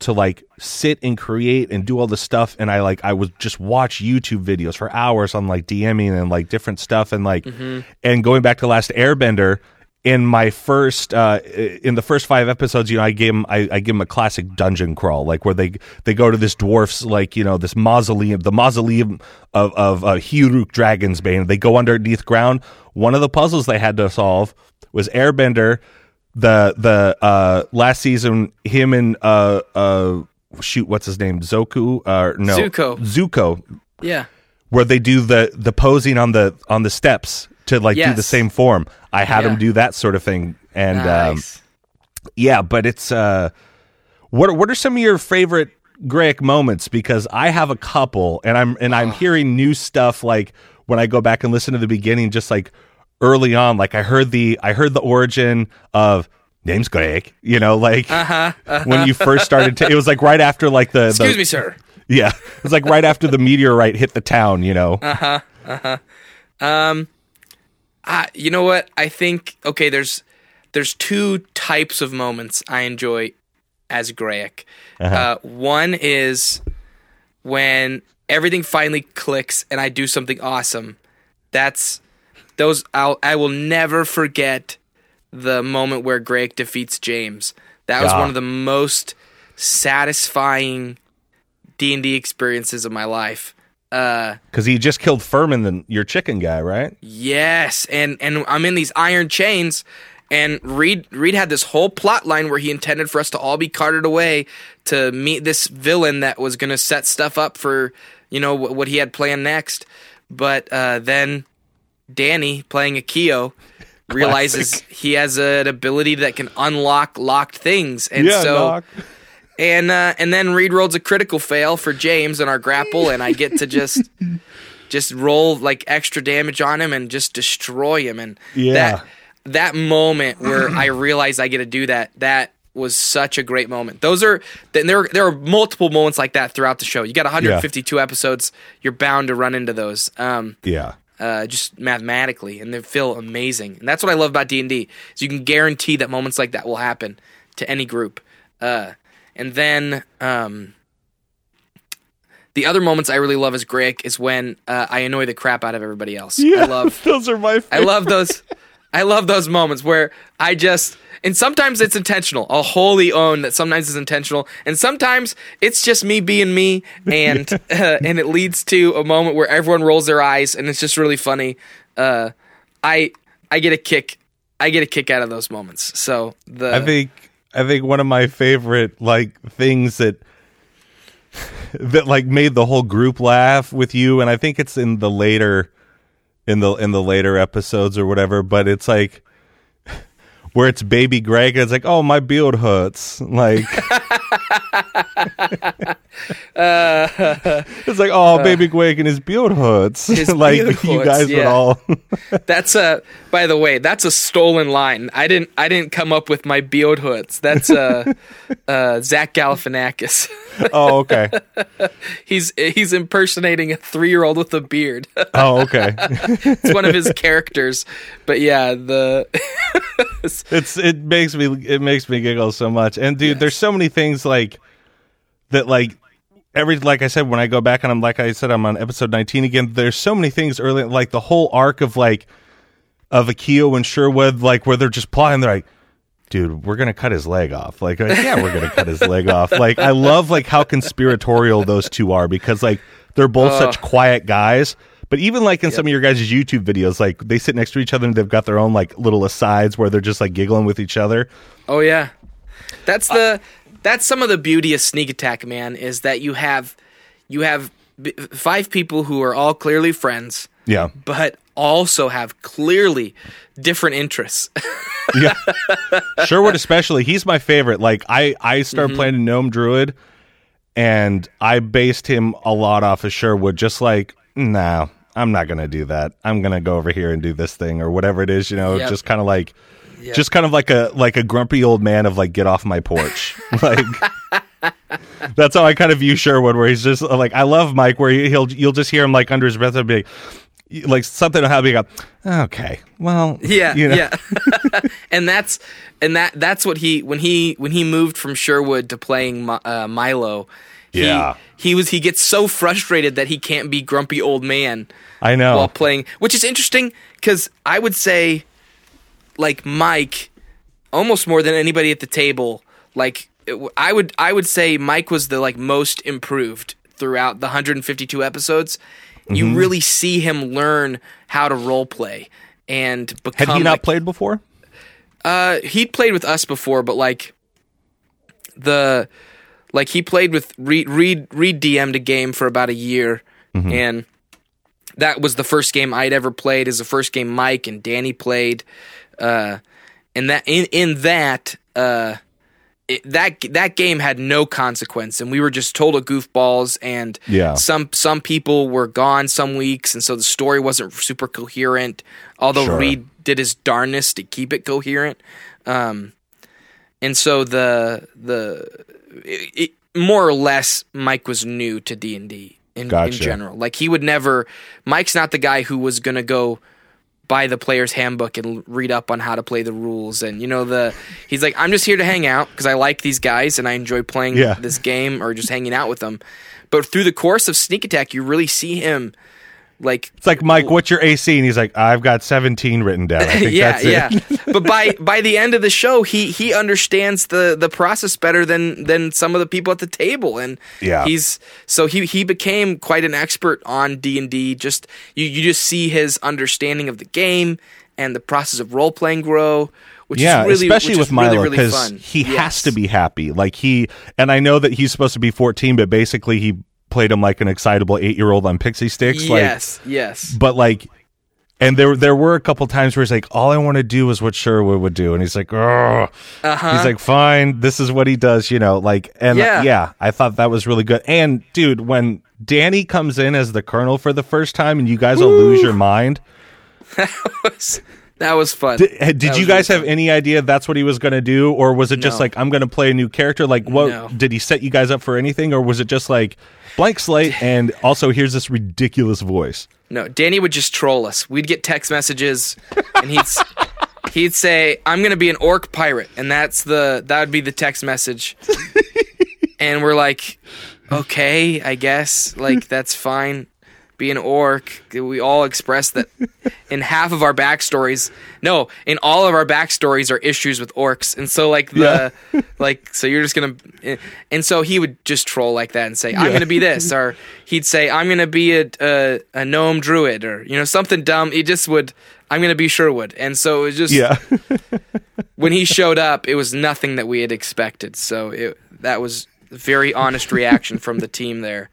to like sit and create and do all the stuff. And I like I would just watch YouTube videos for hours on like DMing and like different stuff and like mm-hmm. and going back to last Airbender. In my first, uh, in the first five episodes, you know, I gave him, I, I give him a classic dungeon crawl, like where they they go to this dwarf's, like you know, this mausoleum, the mausoleum of of uh, Hiruk Dragon's Bane. They go underneath ground. One of the puzzles they had to solve was Airbender. The the uh, last season, him and uh uh shoot, what's his name, Zoku? Uh, no, Zuko. Zuko, yeah. where they do the the posing on the on the steps to like do the same form. I had Yeah. him do that sort of thing, and um, yeah, but it's uh, what what are some of your favorite Greg moments? Because I have a couple, and I'm and I'm hearing new stuff like when I go back and listen to the beginning, just like early on, like I heard the I heard the origin of name's Greg, you know, like when you first started. To, it was like right after like the Uh-huh, Excuse the, me, sir. yeah, it was like right after the meteorite hit the town, you know. Uh, you know what? I think okay. There's there's two types of moments I enjoy as Grayek. uh one is when everything finally clicks and I do something awesome. That's those. I'll I will never forget the moment where Grayek defeats James. That was Yeah. one of the most satisfying D and D experiences of my life. Uh, Because he just killed Furman, the, your chicken guy, right? Yes, and and I'm in these iron chains, and Reed Reed had this whole plot line where he intended for us to all be carted away to meet this villain that was going to set stuff up for you know wh- what he had planned next. But uh, then Danny, playing Akio, realizes he has an ability that can unlock locked things, and so and uh, and then Reed rolls a critical fail for James on our grapple, and I get to just just roll like extra damage on him and just destroy him. And Yeah. that that moment where I realized I get to do that, that was such a great moment. Those are th- there. There are multiple moments like that throughout the show. You got 152 episodes. You're bound to run into those. Um, Yeah. uh, just mathematically, and they feel amazing. And that's what I love about D and D is you can guarantee that moments like that will happen to any group. Uh, and then um, the other moments I really love as Greg is when uh, I annoy the crap out of everybody else. I love those are my. I love those. I love those moments where I just and sometimes it's intentional. I'll wholly own that sometimes it's intentional, and sometimes it's just me being me, and uh, and it leads to a moment where everyone rolls their eyes, and it's just really funny. Uh, I I get a kick. I get a kick out of those moments. So the I think I think one of my favorite like things that that like made the whole group laugh with you, and I think it's in the later in the in the later episodes or whatever, but it's like where it's baby Greg, and it's like, oh my beard hurts. Like it's like, oh baby Greg and his beard hurts. Uh, His like beard you guys would all That's a. By the way, that's a stolen line. I didn't. I didn't come up with my beard hurts. That's uh, uh, Zach Galifianakis. Oh, okay. he's he's impersonating a three year old with a beard. Oh, okay. it's one of his characters. But yeah, the it's it makes me it makes me giggle so much. And dude, there's so many things like that like every like I said when I go back and I'm like I said I'm on episode 19 again. There's so many things early like the whole arc of like of Akio and Sherwood like where they're just plotting they're like dude, we're gonna cut his leg off. Like, like, yeah, we're gonna cut his leg off. Like, I love like how conspiratorial those two are because like they're both such quiet guys. But even like in some of your guys' YouTube videos, like they sit next to each other and they've got their own like little asides where they're just like giggling with each other. oh yeah, that's uh, the that's some of the beauty of Sneak Attack, man. Is that you have you have b- five people who are all clearly friends, Yeah, but also have clearly different interests. yeah. Sherwood especially, he's my favorite. Like I I started mm-hmm. playing a gnome druid, and I based him a lot off of Sherwood. Just like, no, I'm not gonna do that. I'm gonna go over here and do this thing or whatever it is. You know, Yep. just kind of like. Just kind of like a like a grumpy old man of like get off my porch like that's how I kind of view Sherwood where he's just like I love Mike where he, he'll you'll just hear him like under his breath and be like, like something will happen. You go, okay, well, Yeah, you know, yeah. and that's and that that's what he when he when he moved from Sherwood to playing uh, Milo. He, Yeah. he was he gets so frustrated that he can't be grumpy old man I know. while playing, which is interesting because I would say, like Mike, almost more than anybody at the table. Like I would I would say Mike was the like most improved throughout the 152 episodes. Mm-hmm. You really see him learn how to role play and become. Had he not like- played before? uh, he'd played with us before, but like the like he played with Reed Reed Reed DM'd a game for about a year, and that was the first game I'd ever played. Is the first game Mike and Danny played, uh, and that in in that uh, it, that that game had no consequence, and we were just total goofballs. And Yeah. some some people were gone some weeks, and so the story wasn't super coherent. Although Sure. Reed did his darnest to keep it coherent, um, and so the the it, it, more or less Mike was new to D and D in general. Like he would never. Mike's not the guy who was gonna go buy the player's handbook and read up on how to play the rules and you know the he's like i'm just here to hang out because i like these guys and i enjoy playing Yeah. this game or just hanging out with them but through the course of sneak attack you really see him like It's like Mike, what's your AC? And he's like, I've got 17 written down. I think yeah that's yeah but by by the end of the show he he understands the the process better than than some of the people at the table and Yeah. he's so he he became quite an expert on D&D just you you just see his understanding of the game and the process of role playing grow which yeah, is really especially with really, Milo really because fun. he has to be happy. Like he, and I know that he's supposed to be 14, but basically he played him like an excitable eight year old on pixie sticks. yes yes but like, and there there were a couple times where he's like, all I want to do is what Sherwood would do, and he's like, oh, he's like, fine, this is what he does, you know, like, and Yeah. yeah, I thought that was really good. And dude, when Danny comes in as the colonel for the first time, and you guys will lose your mind. that that was fun. Did, did you guys really have any idea that's what he was going to do, or was it just No. like I'm going to play a new character? Like, what No. did he set you guys up for anything, or was it just like blank slate and also here's this ridiculous voice? No, Danny would just troll us. We'd get text messages, and he'd he'd say, "I'm going to be an orc pirate," and that's the that would be the text message. and we're like, "Okay, I guess. Like that's fine. Be an orc." We all express that in half of our backstories. No, in all of our backstories are issues with orcs, and so like the like so you're just gonna eh, and so he would just troll like that and say i'm gonna be this or he'd say i'm gonna be a, a, a gnome druid or you know something dumb. He just would i'm gonna be sherwood. And so it was just Yeah, when he showed up it was nothing that we had expected. So it that was very honest reaction from the team there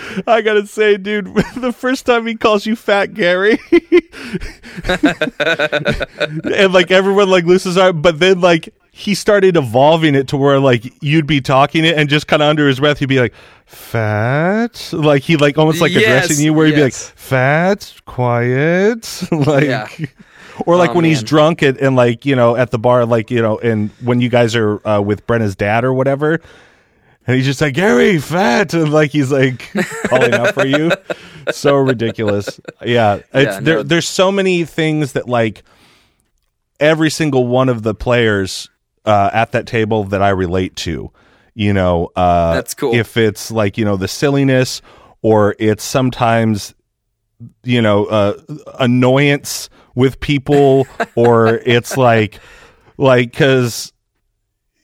I gotta say, dude, the first time he calls you Fat Gary, and like everyone like loses out, but then like he started evolving it to where like you'd be talking it and just kind of under his breath he'd be like fat like he like almost like Yes, addressing you where he'd yes. be like fat quiet like Yeah. or like Oh, when he's drunk and, and like you know at the bar like you know and when you guys are uh, with brenna's dad or whatever and he's just like Gary, fat, and like he's like calling out for you. So ridiculous. Yeah, it's Yeah, there. There's so many things that like every single one of the players uh, at that table that I relate to. You know, uh, That's cool. If it's like you know the silliness, or it's sometimes you know uh, annoyance with people, or it's like like because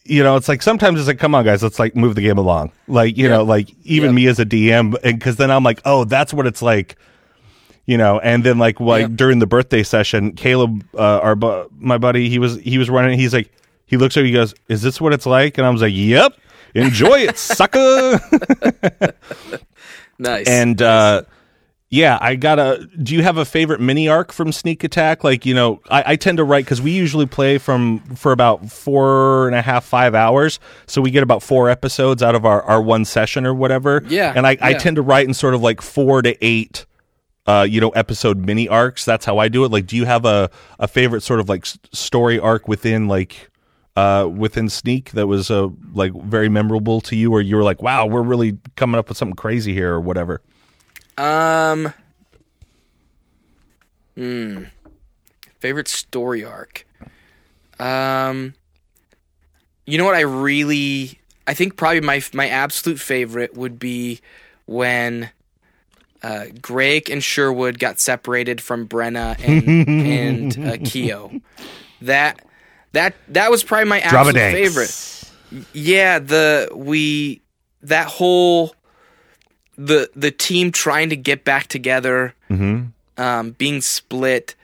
you know, it's like sometimes it's like, come on, guys, let's like move the game along. Like, you know, like even me as a DM, and because then I'm like, oh, that's what it's like, you know. And then like, like during the birthday session, Caleb, uh, our bu- my buddy, he was he was running. He's like, he looks at me, he goes, "Is this what it's like?" And I was like, "Yep, enjoy it, sucker." nice and uh yeah i gotta do you have a favorite mini arc from sneak attack like you know i, I tend to write because we usually play from for about four and a half five hours so we get about four episodes out of our, our one session or whatever Yeah, and I, I tend to write in sort of like four to eight uh, you know, episode mini arcs. That's how I do it. Like, do you have a, a favorite sort of like story arc within like uh, within Sneak that was uh, like very memorable to you, or you were like, wow, we're really coming up with something crazy here, or whatever? Um. Hmm. Favorite story arc. Um. You know what? I really, I think probably my my absolute favorite would be when uh, Greg and Sherwood got separated from Brenna and and uh, Keo. That that that was probably my absolute favorite. Yeah, the we that whole the the team trying to get back together, um, being split.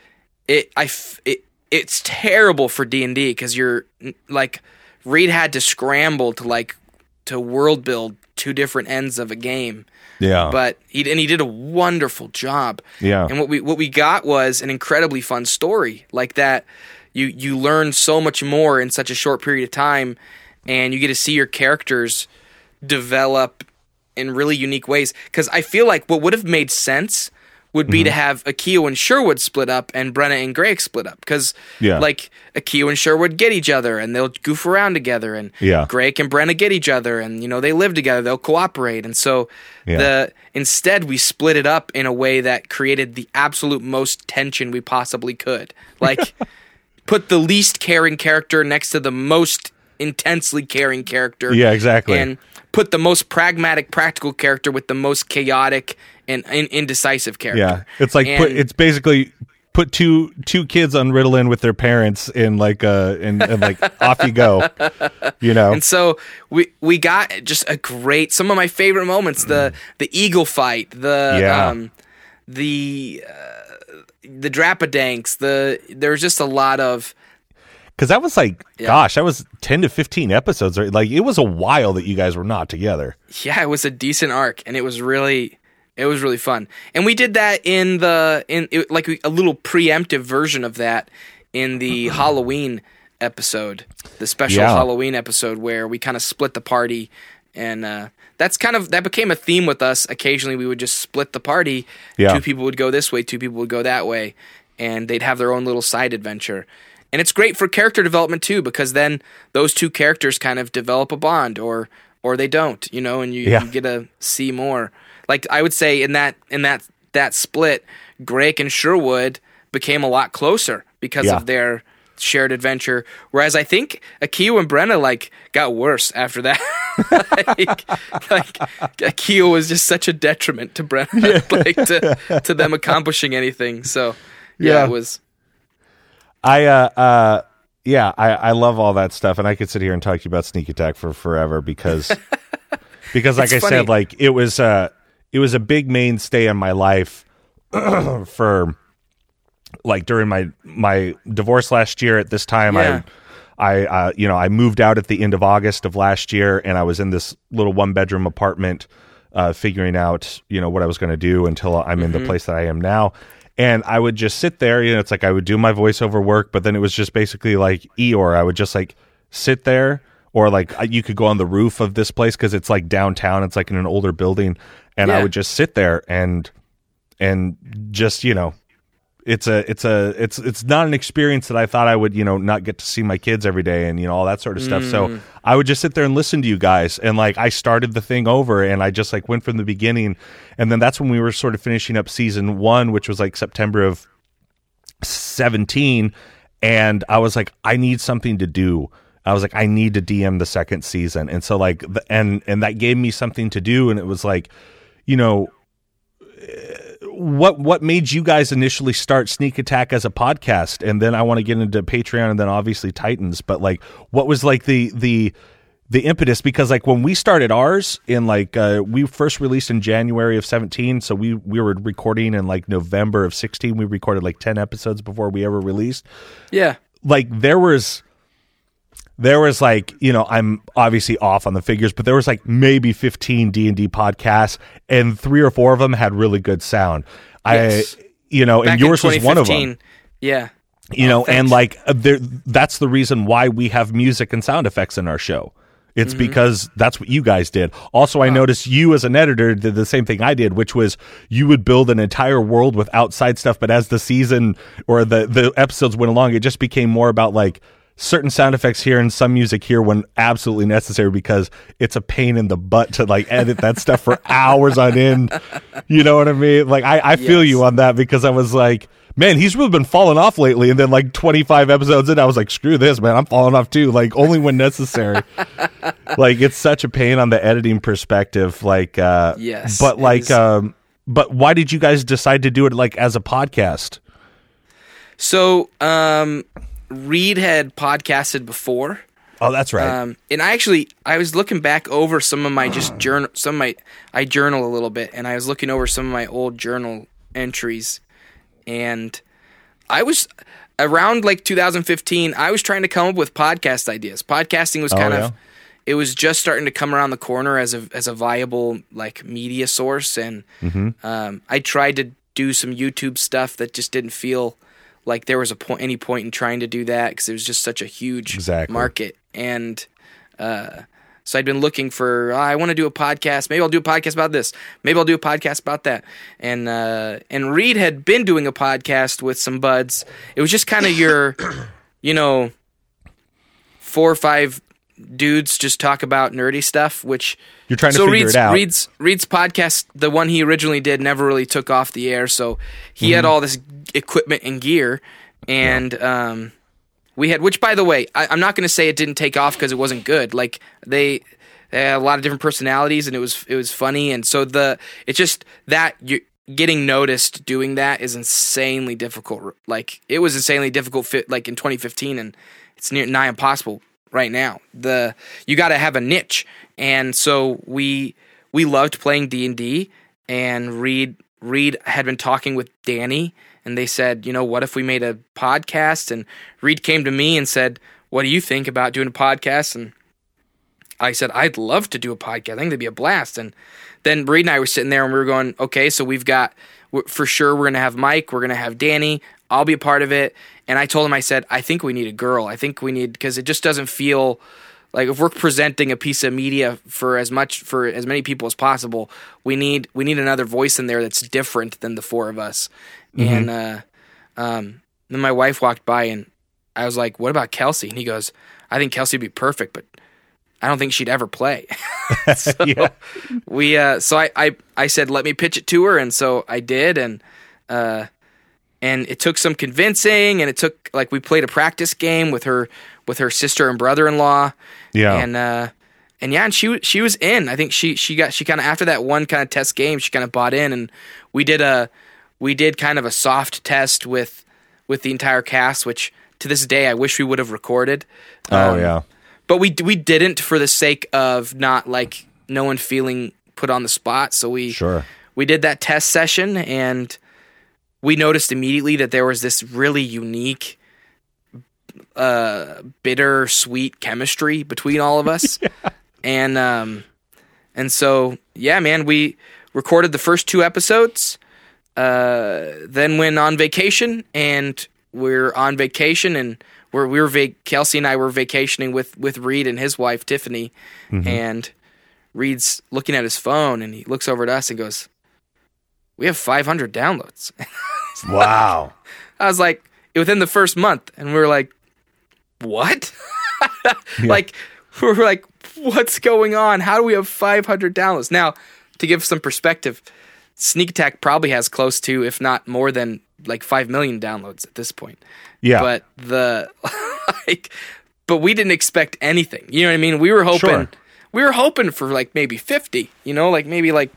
It I f- it it's terrible for D and D because you're like Reed had to scramble to like to world build two different ends of a game, Yeah, but he and he did a wonderful job. Yeah. and what we what we got was an incredibly fun story like that. You you learn so much more in such a short period of time, and you get to see your characters develop in really unique ways. Because I feel like what would have made sense would be Mm-hmm. to have Akio and Sherwood split up and Brenna and Greg split up. Because Yeah. like Akio and Sherwood get each other and they'll goof around together, and Yeah. Greg and Brenna get each other, and you know they live together. They'll cooperate, and so Yeah. the instead we split it up in a way that created the absolute most tension we possibly could. Like put the least caring character next to the most intensely caring character. Yeah, exactly. And put the most pragmatic, practical character with the most chaotic and, and indecisive character. yeah. It's like put, it's basically put two two kids on Ritalin with their parents in like uh and, and like off you go, you know. And so we we got just a great some of my favorite moments the the eagle fight the Yeah. um the uh, the drapadanks the there was just a lot of Because that was like, Yeah. gosh, that was ten to fifteen episodes. Right? Like it was a while that you guys were not together. yeah it was a decent arc and it was really it was really fun and we did that in the in it, like a little preemptive version of that in the halloween episode the special Yeah. halloween episode where we kind of split the party and uh that's kind of that became a theme with us occasionally we would just split the party Yeah. two people would go this way two people would go that way and they'd have their own little side adventure. And it's great for character development too, because then those two characters kind of develop a bond, or or they don't, you know, and you, Yeah. you get to see more. Like I would say in that in that that split, Greg and Sherwood became a lot closer because Yeah. of their shared adventure. Whereas I think Akio and Brenna like got worse after that. like, like Akio was just such a detriment to Brenna, like to to them accomplishing anything. So yeah, Yeah. it was I uh uh yeah, I I love all that stuff and I could sit here and talk to you about Sneak Attack for forever because because like It's I funny. said like it was uh it was a big mainstay in my life for like during my my divorce last year at this time Yeah. I I uh, you know I moved out at the end of August of last year and I was in this little one bedroom apartment uh, figuring out you know what I was going to do until I'm in the place that I am now and I would just sit there you know it's like I would do my voiceover work but then it was just basically like Eeyore. I would just like sit there or like you could go on the roof of this place because it's like downtown. It's like in an older building. And I would just sit there and and just you know it's a it's a it's it's not an experience that I thought I would you know not get to see my kids every day and you know all that sort of stuff. So mm. I would just sit there and listen to you guys. And like I started the thing over and I just like went from the beginning. And then that's when we were sort of finishing up season one, which was like September of seventeen, and I was like I need something to do. I was like I need to DM the second season. And so like the, and and that gave me something to do. And it was like you know what what made you guys initially start Sneak Attack as a podcast, and then I want to get into Patreon, and then obviously Titans. But like, what was like the the the impetus? Because like when we started ours in like uh, we first released in January of seventeen, so we we were recording in like November of sixteen. We recorded like ten episodes before we ever released yeah. like there was there was like you know i'm obviously off on the figures but there was like maybe 15 d&d podcasts and three or four of them had really good sound. Yes. i you know Back and yours was one of them. Yeah. you know and like uh, there that's the reason why we have music and sound effects in our show. It's because that's what you guys did. Also, I noticed you as an editor did the same thing I did, which was you would build an entire world with outside stuff, but as the season or the the episodes went along, it just became more about like certain sound effects here and some music here when absolutely necessary because it's a pain in the butt to like edit that stuff for hours on end. You know what I mean? Like I, I feel Yes. you on that because I was like, man, he's really been falling off lately. And then like 25 episodes in, I was like, screw this, man. I'm falling off too. Like only when necessary. like it's such a pain on the editing perspective. Like, uh, Yes, but like, is. um, but why did you guys decide to do it like as a podcast? So, um, Reed had podcasted before. Oh, that's right. Um, and I actually I was looking back over some of my just journal some of my I journal a little bit and I was looking over some of my old journal entries and I was around like 2015 I was trying to come up with podcast ideas. Podcasting was kind Oh, yeah? of it was just starting to come around the corner as a as a viable like media source and Mm-hmm. um, I tried to do some YouTube stuff that just didn't feel like there was a point any point in trying to do that because it was just such a huge Exactly. market and uh, so I'd been looking for. "Oh, I want to do a podcast. Maybe I'll do a podcast about this. Maybe I'll do a podcast about that. And uh, and Reed had been doing a podcast with some buds. It was just kind of your, you know, four or five dudes just talk about nerdy stuff. Which You're trying to so figure Reed's, it out. Reed's Reed's podcast, the one he originally did, never really took off the air. So he had Mm-hmm. all this equipment and gear, and um, we had. Which, by the way, I, I'm not going to say it didn't take off because it wasn't good. Like they. They had a lot of different personalities, and it was it was funny, and so the it's just that you getting noticed doing that is insanely difficult. Like it was insanely difficult fit like in 2015, and it's near nigh impossible right now. The you got to have a niche, and so we we loved playing D and D. And Reed Reed had been talking with Danny, and they said, you know, what if we made a podcast? And Reed came to me and said, "What do you think about doing a podcast?" And I said, I'd love to do a podcast. I think that'd be a blast. And then Reed and I were sitting there and we were going, okay, so we've got, for sure, we're going to have Mike, we're going to have Danny, I'll be a part of it. And I told him, I said, I think we need a girl. I think we need, because it just doesn't feel like if we're presenting a piece of media for as much, for as many people as possible, we need, we need another voice in there that's different than the four of us. And, uh, Um, then my wife walked by and I was like, "What about Kelsey?" And he goes, "I think Kelsey would be perfect, but I don't think she'd ever play." so Yeah. we, uh, so I, I, I said, "Let me pitch it to her," and so I did, and uh, and it took some convincing, and it took like we played a practice game with her with her sister and brother in law, Yeah. and uh, and yeah, and she she was in. I think she she got she kind of after that one kind of test game, she kind of bought in, and we did a we did kind of a soft test with with the entire cast, which to this day I wish we would have recorded. oh Um, yeah. but we we didn't for the sake of not like no one feeling put on the spot. So we Sure. we did that test session and we noticed immediately that there was this really unique uh bitter sweet chemistry between all of us. And um and so yeah man we recorded the first two episodes uh then went on vacation and we're on vacation and we're we were vac- Kelsey and I were vacationing with with Reed and his wife Tiffany. And Reed's looking at his phone and he looks over at us and goes we have 500 downloads Wow. I was like, within the first month, and we were like, what? Like, we were like, what's going on? How do we have 500 downloads? Now, to give some perspective, Sneak Attack probably has close to, if not more than, like 5 million downloads at this point. Yeah. But the, like, but we didn't expect anything. You know what I mean? We were hoping, Sure. we were hoping for like maybe 50, you know, like maybe like,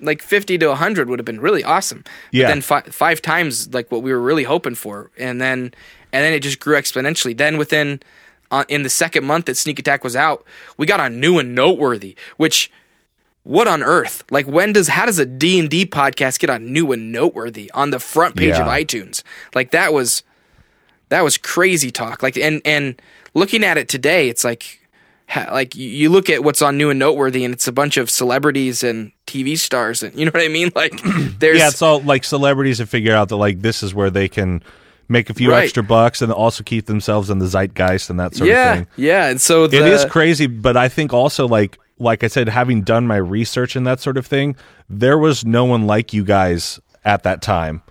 like 50 to 100 would have been really awesome. But Yeah. then fi- five times like what we were really hoping for. And then, and then it just grew exponentially. Then within, uh, in the second month that Sneak Attack was out, we got on new and noteworthy, which, what on earth? Like when does, how does a D&D podcast get on new and noteworthy on the front page of iTunes? Like that was, that was crazy talk. Like, and, and looking at it today, it's like, ha- like you- you look at what's on new and noteworthy and it's a bunch of celebrities and TV stars and you know what I mean? Like there's yeah, it's all like celebrities have figured out that like this is where they can make a few Right. extra bucks and also keep themselves in the zeitgeist and that sort yeah, of thing. yeah. And so the, it is crazy, but I think also like like I said, having done my research and that sort of thing, there was no one like you guys at that time.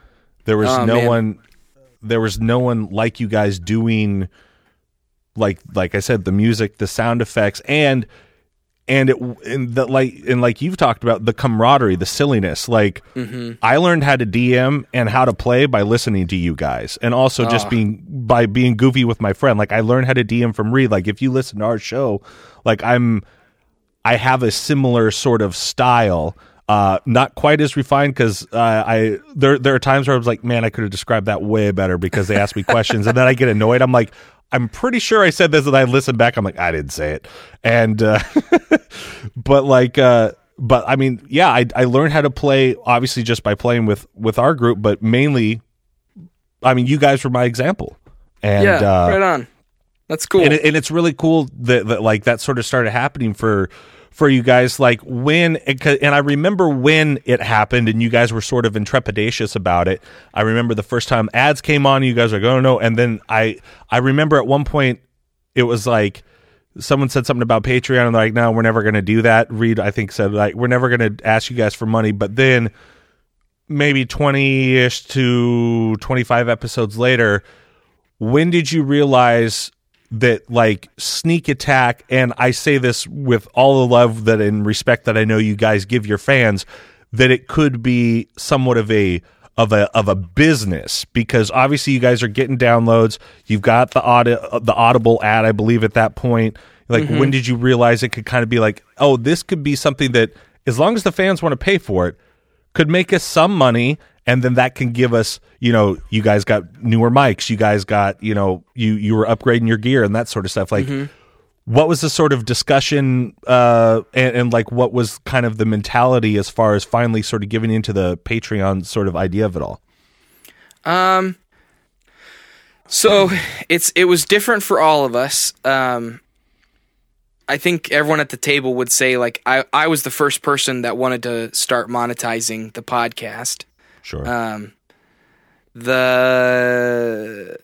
There was Oh, no man. one there was no one like you guys doing like like I said, the music, the sound effects, and and it and the like and like you've talked about the camaraderie, the silliness. Like Mm-hmm. I learned how to DM and how to play by listening to you guys, and also Ah. just being by being goofy with my friend. Like I learned how to DM from Reed. Like if you listen to our show, like I'm I have a similar sort of style. Uh, not quite as refined because uh, I there there are times where I was like, man, I could have described that way better because they ask me questions, and then I get annoyed. I'm like, I'm pretty sure I said this, and I listened back. I'm like, I didn't say it, and uh, but like, uh, but I mean, yeah, I I learned how to play obviously just by playing with with our group, but mainly, I mean, you guys were my example, and yeah, uh, right on. That's cool. and, it, and it's really cool that, that like that sort of started happening for for you guys like when and i remember when it happened and you guys were sort of intrepidatious about it. I remember the first time ads came on you guys were like oh no and then i i remember at one point it was like someone said something about patreon and they're like no we're never going to do that. Reed i think said like we're never going to ask you guys for money but then maybe 20ish to 25 episodes later when did you realize that like sneak attack and i say this with all the love that and respect that i know you guys give your fans that it could be somewhat of a of a of a business because obviously you guys are getting downloads. You've got the audi- the audible ad i believe at that point. Like mm-hmm. when did you realize it could kind of be like oh this could be something that as long as the fans want to pay for it could make us some money and then that can give us you know you guys got newer mics you guys got you know you you were upgrading your gear and that sort of stuff like what was the sort of discussion uh and, and like what was kind of the mentality as far as finally sort of giving into the patreon sort of idea of it all um So it's it was different for all of us. Um, I think everyone at the table would say like I I was the first person that wanted to start monetizing the podcast. Sure Um, the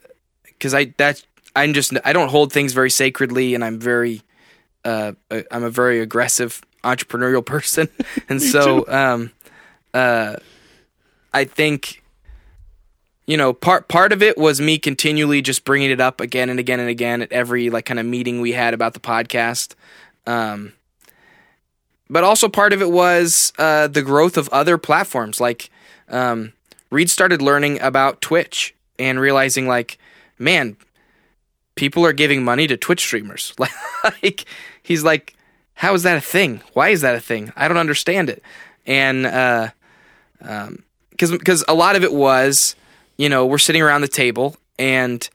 because I that I'm just I don't hold things very sacredly, and I'm very uh I'm a very aggressive entrepreneurial person, and so um uh I think you know, part part of it was me continually just bringing it up again and again and again at every like kind of meeting we had about the podcast. Um, but also part of it was uh, the growth of other platforms. Like um, Reed started learning about Twitch and realizing, like, man, people are giving money to Twitch streamers. like, he's like, how is that a thing? Why is that a thing? I don't understand it. And uh, um, because because a lot of it was, you know, we're sitting around the table and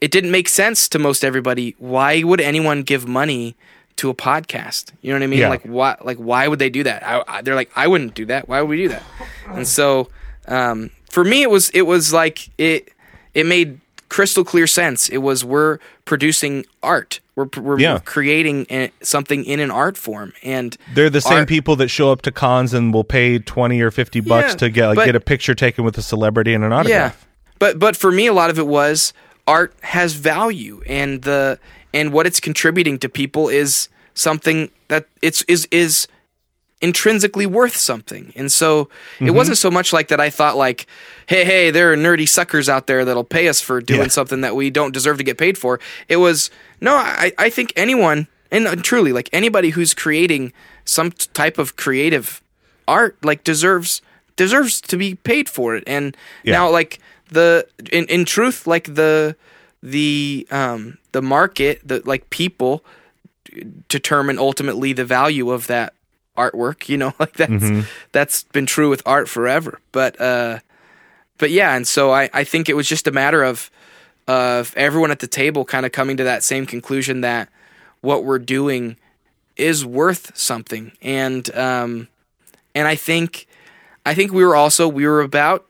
it didn't make sense to most everybody. Why would anyone give money to a podcast? You know what I mean? Yeah. Like why? Like why would they do that? I, I, they're like, I wouldn't do that. Why would we do that? And so um, for me, it was it was like it it made crystal clear sense. It was we're producing art. We're we're Yeah. creating a, something in an art form, and They're the same art- people that show up to cons and will pay twenty or fifty bucks Yeah, to get like, but- get a picture taken with a celebrity and an autograph. Yeah, but but for me, a lot of it was art has value, and the and what it's contributing to people is something that it's is is intrinsically worth something. And so Mm-hmm. it wasn't so much like that. I thought like, hey hey, there are nerdy suckers out there that'll pay us for doing Yeah. something that we don't deserve to get paid for. It was no, I I think anyone and uh, truly like anybody who's creating some type of creative art like deserves deserves to be paid for it and Yeah. now like the in, in truth like the the um the market the like people determine ultimately the value of that artwork you know like that's that's been true with art forever. But uh but yeah and so i i think it was just a matter of of everyone at the table kind of coming to that same conclusion that what we're doing is worth something. And um and i think i think we were also we were about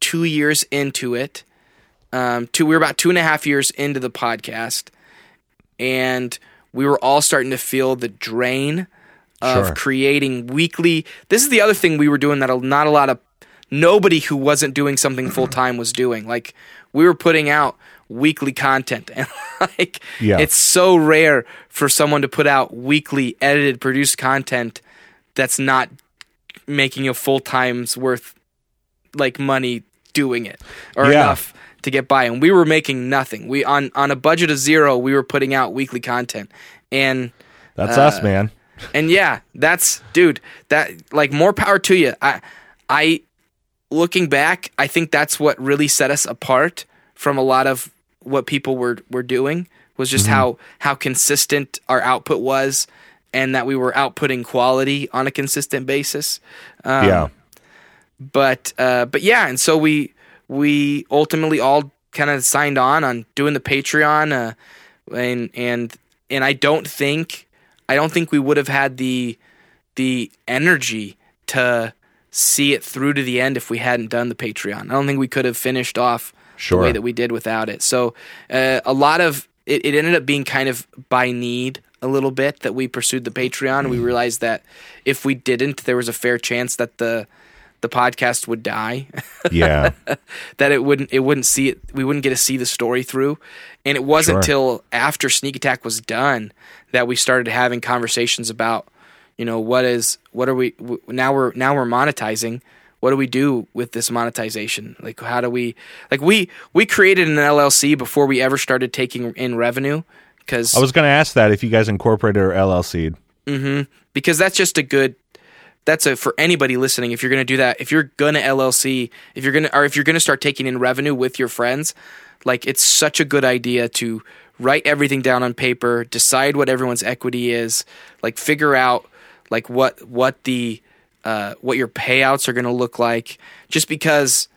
two years into it um two we were about two and a half years into the podcast and we were all starting to feel the drain of Sure. creating weekly this is the other thing we were doing that not a lot of nobody who wasn't doing something full time was doing like we were putting out weekly content and like Yeah. it's so rare for someone to put out weekly edited produced content that's not making a full time's worth like money doing it or Yeah. enough to get by and we were making nothing we on on a budget of zero we were putting out weekly content and That's Uh, us, man. and yeah, that's dude. That like more power to you. I, I, looking back, I think that's what really set us apart from a lot of what people were were doing. Was just how how consistent our output was, and that we were outputting quality on a consistent basis. Um, yeah. but uh, but yeah, and so we we ultimately all kind of signed on on doing the Patreon, uh, and and and I don't think I don't think we would have had the the energy to see it through to the end if we hadn't done the Patreon. I don't think we could have finished off Sure. the way that we did without it. So uh, a lot of it, it ended up being kind of by need a little bit that we pursued the Patreon. We realized that if we didn't, there was a fair chance that the the podcast would die. Yeah. that it wouldn't it wouldn't see it we wouldn't get to see the story through and it wasn't Sure. till after sneak attack was done that we started having conversations about you know what is what are we now we're now we're monetizing what do we do with this monetization like how do we like we we created an llc before we ever started taking in revenue because I was going to ask that if you guys incorporated or LLC. Mm-hmm. because that's just a good that's a for anybody listening if you're going to do that if you're going to llc if you're going to or if you're going to start taking in revenue with your friends like it's such a good idea to write everything down on paper decide what everyone's equity is like figure out like what what the uh, what your payouts are going to look like just because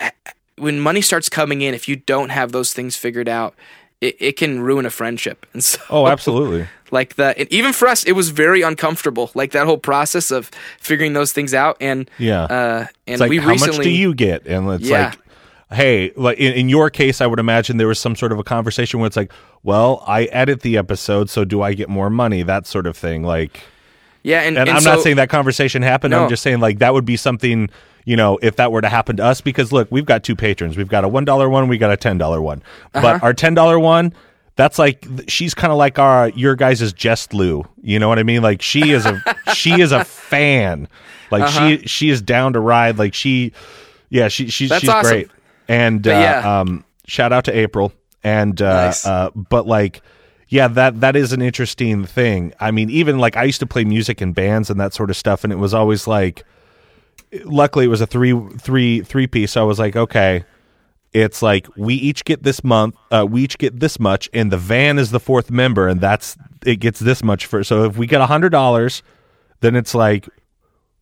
uh, when money starts coming in if you don't have those things figured out it, it can ruin a friendship and so Oh, absolutely. Like the and even for us it was very uncomfortable like that whole process of figuring those things out and Yeah. uh and like, we how recently much do you get? And it's Yeah. like, hey, like in, in your case, I would imagine there was some sort of a conversation where it's like, well, I edit the episode, so do I get more money? That sort of thing. Like, yeah and, and, and I'm so, not saying that conversation happened. No. I'm just saying like that would be something. You know, if that were to happen to us, because look, we've got two patrons. We've got a one dollar one, we got a ten dollar one. Uh-huh. But our ten dollar one, that's like she's kind of like our your guys' Jest Lou. You know what I mean? Like she is a she is a fan. Like Uh-huh. she she is down to ride. Like she Yeah, she, she That's she's awesome. great. And uh, yeah. um, shout out to April. And uh, Nice. uh, but like, yeah, that that is an interesting thing. I mean, even like I used to play music in bands and that sort of stuff, and it was always like, luckily it was a three three three piece. So I was like, okay. It's like we each get this month, uh, we each get this much, and the van is the fourth member, and that's it gets this much for. So if we get a hundred dollars, then it's like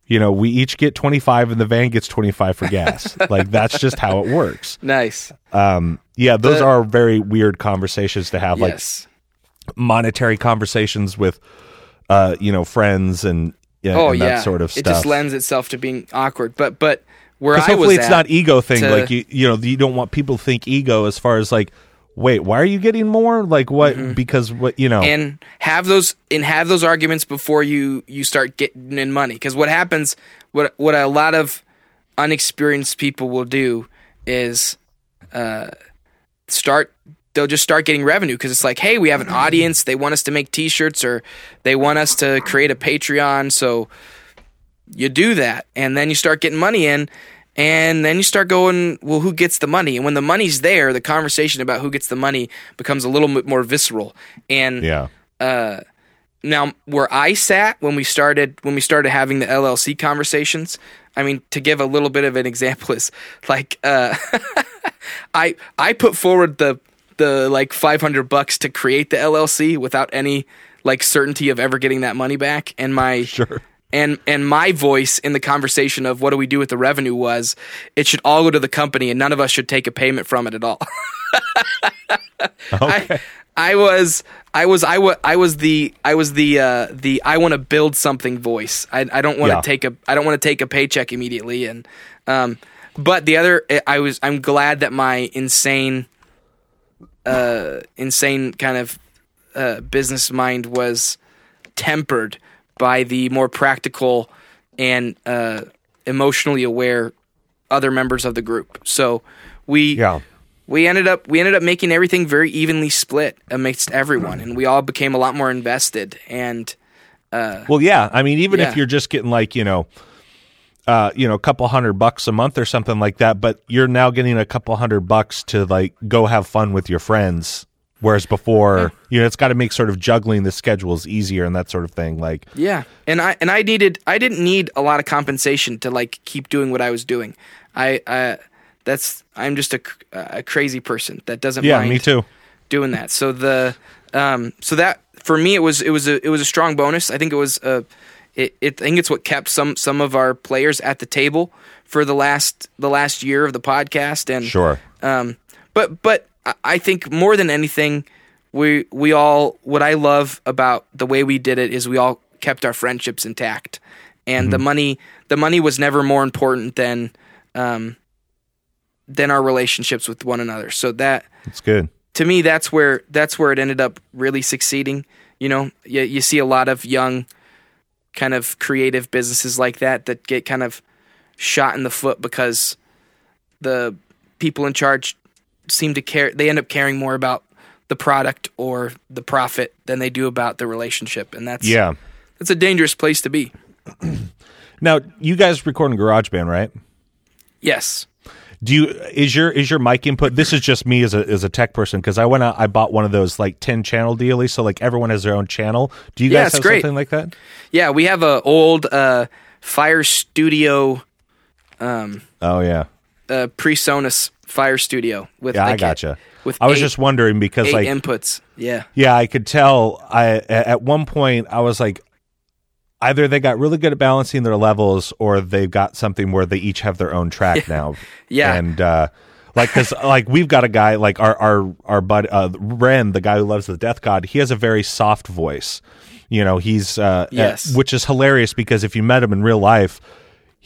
you know, we each get 25 and the van gets 25 for gas. like that's just how it works. Nice. Um, yeah, those The- are very weird conversations to have, yes. like monetary conversations with, uh, you know, friends and, yeah, oh and yeah. that sort of It just lends itself to being awkward. But but where Because I was hopefully it's not ego thing. to- like you, you know, you don't want people to think ego as far as like, wait, why are you getting more? Like what? Because what you know? Mm-hmm. and have those and have those arguments before you you start getting in money because what happens what what a lot of unexperienced people will do is uh start they'll just start getting revenue because it's like hey we have an audience they want us to make t-shirts or they want us to create a patreon so you do that and then you start getting money in and then you start going well who gets the money? And when the money's there the conversation about who gets the money becomes a little bit more visceral. And yeah, now where I sat when we started when we started having the LLC conversations, I mean to give a little bit of an example is like uh I I put forward the the like 500 bucks to create the LLC without any like certainty of ever getting that money back and my sure. And and my voice in the conversation of what do we do with the revenue was it should all go to the company and none of us should take a payment from it at all. I, I was I was I was I was the I was the uh, the I want to build something voice. I I don't want to Yeah. take a I don't want to take a paycheck immediately and um but the other I was I'm glad that my insane uh insane kind of uh business mind was tempered by the more practical and uh emotionally aware other members of the group. So we Yeah. we ended up we ended up making everything very evenly split amidst everyone and we all became a lot more invested and Well, yeah. I mean, even Yeah. if you're just getting like you know, uh, you know, a couple hundred bucks a month or something like that, but you're now getting a couple hundred bucks to like go have fun with your friends. Whereas before, you know, it's got to make sort of juggling the schedules easier and that sort of thing. Like, yeah and i and i needed i didn't need a lot of compensation to like keep doing what i was doing i uh that's i'm just a, a crazy person that doesn't yeah, mind me too. doing that. So the um so that for me it was it was a it was a strong bonus. I think it was uh it, it I think it's what kept some some of our players at the table for the last the last year of the podcast and Sure. um but but I- think more than anything we we all what I love about the way we did it is we all kept our friendships intact and the money the money was never more important than um than our relationships with one another. So that It's good. to me that's where that's where it ended up really succeeding you know you, you see a lot of young kind of creative businesses like that that get kind of shot in the foot because the people in charge seem to care they end up caring more about the product or the profit than they do about the relationship and that's Yeah. that's a dangerous place to be Now, you guys record in GarageBand, right? yes Do you is your is your mic input? This is just me as a as a tech person because I went out I bought one of those like ten channel dealies, so like everyone has their own channel. Do you guys it's have great. something like that? yeah we have a old uh fire studio um Oh yeah, uh presonus fire studio with yeah, I like gotcha. with I was eight- just wondering because like inputs. Yeah. yeah, I could tell. I at one point I was like, either they got really good at balancing their levels, or they've got something where they each have their own track now. Yeah. and uh, like because like we've got a guy like our our our bud uh, Ren, the guy who loves the Death God. He has a very soft voice. You know, he's uh, Yes. uh, which is hilarious because if you met him in real life.